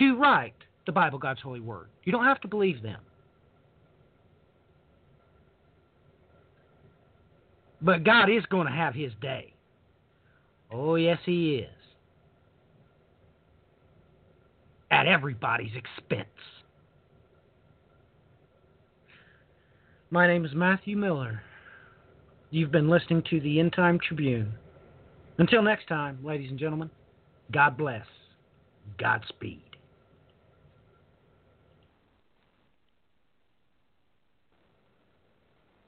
to write the Bible, God's holy word. You don't have to believe them. But God is going to have his day. Oh, yes, he is. At everybody's expense. My name is Matthew Miller. You've been listening to the End Time Tribune. Until next time, ladies and gentlemen, God bless. Godspeed.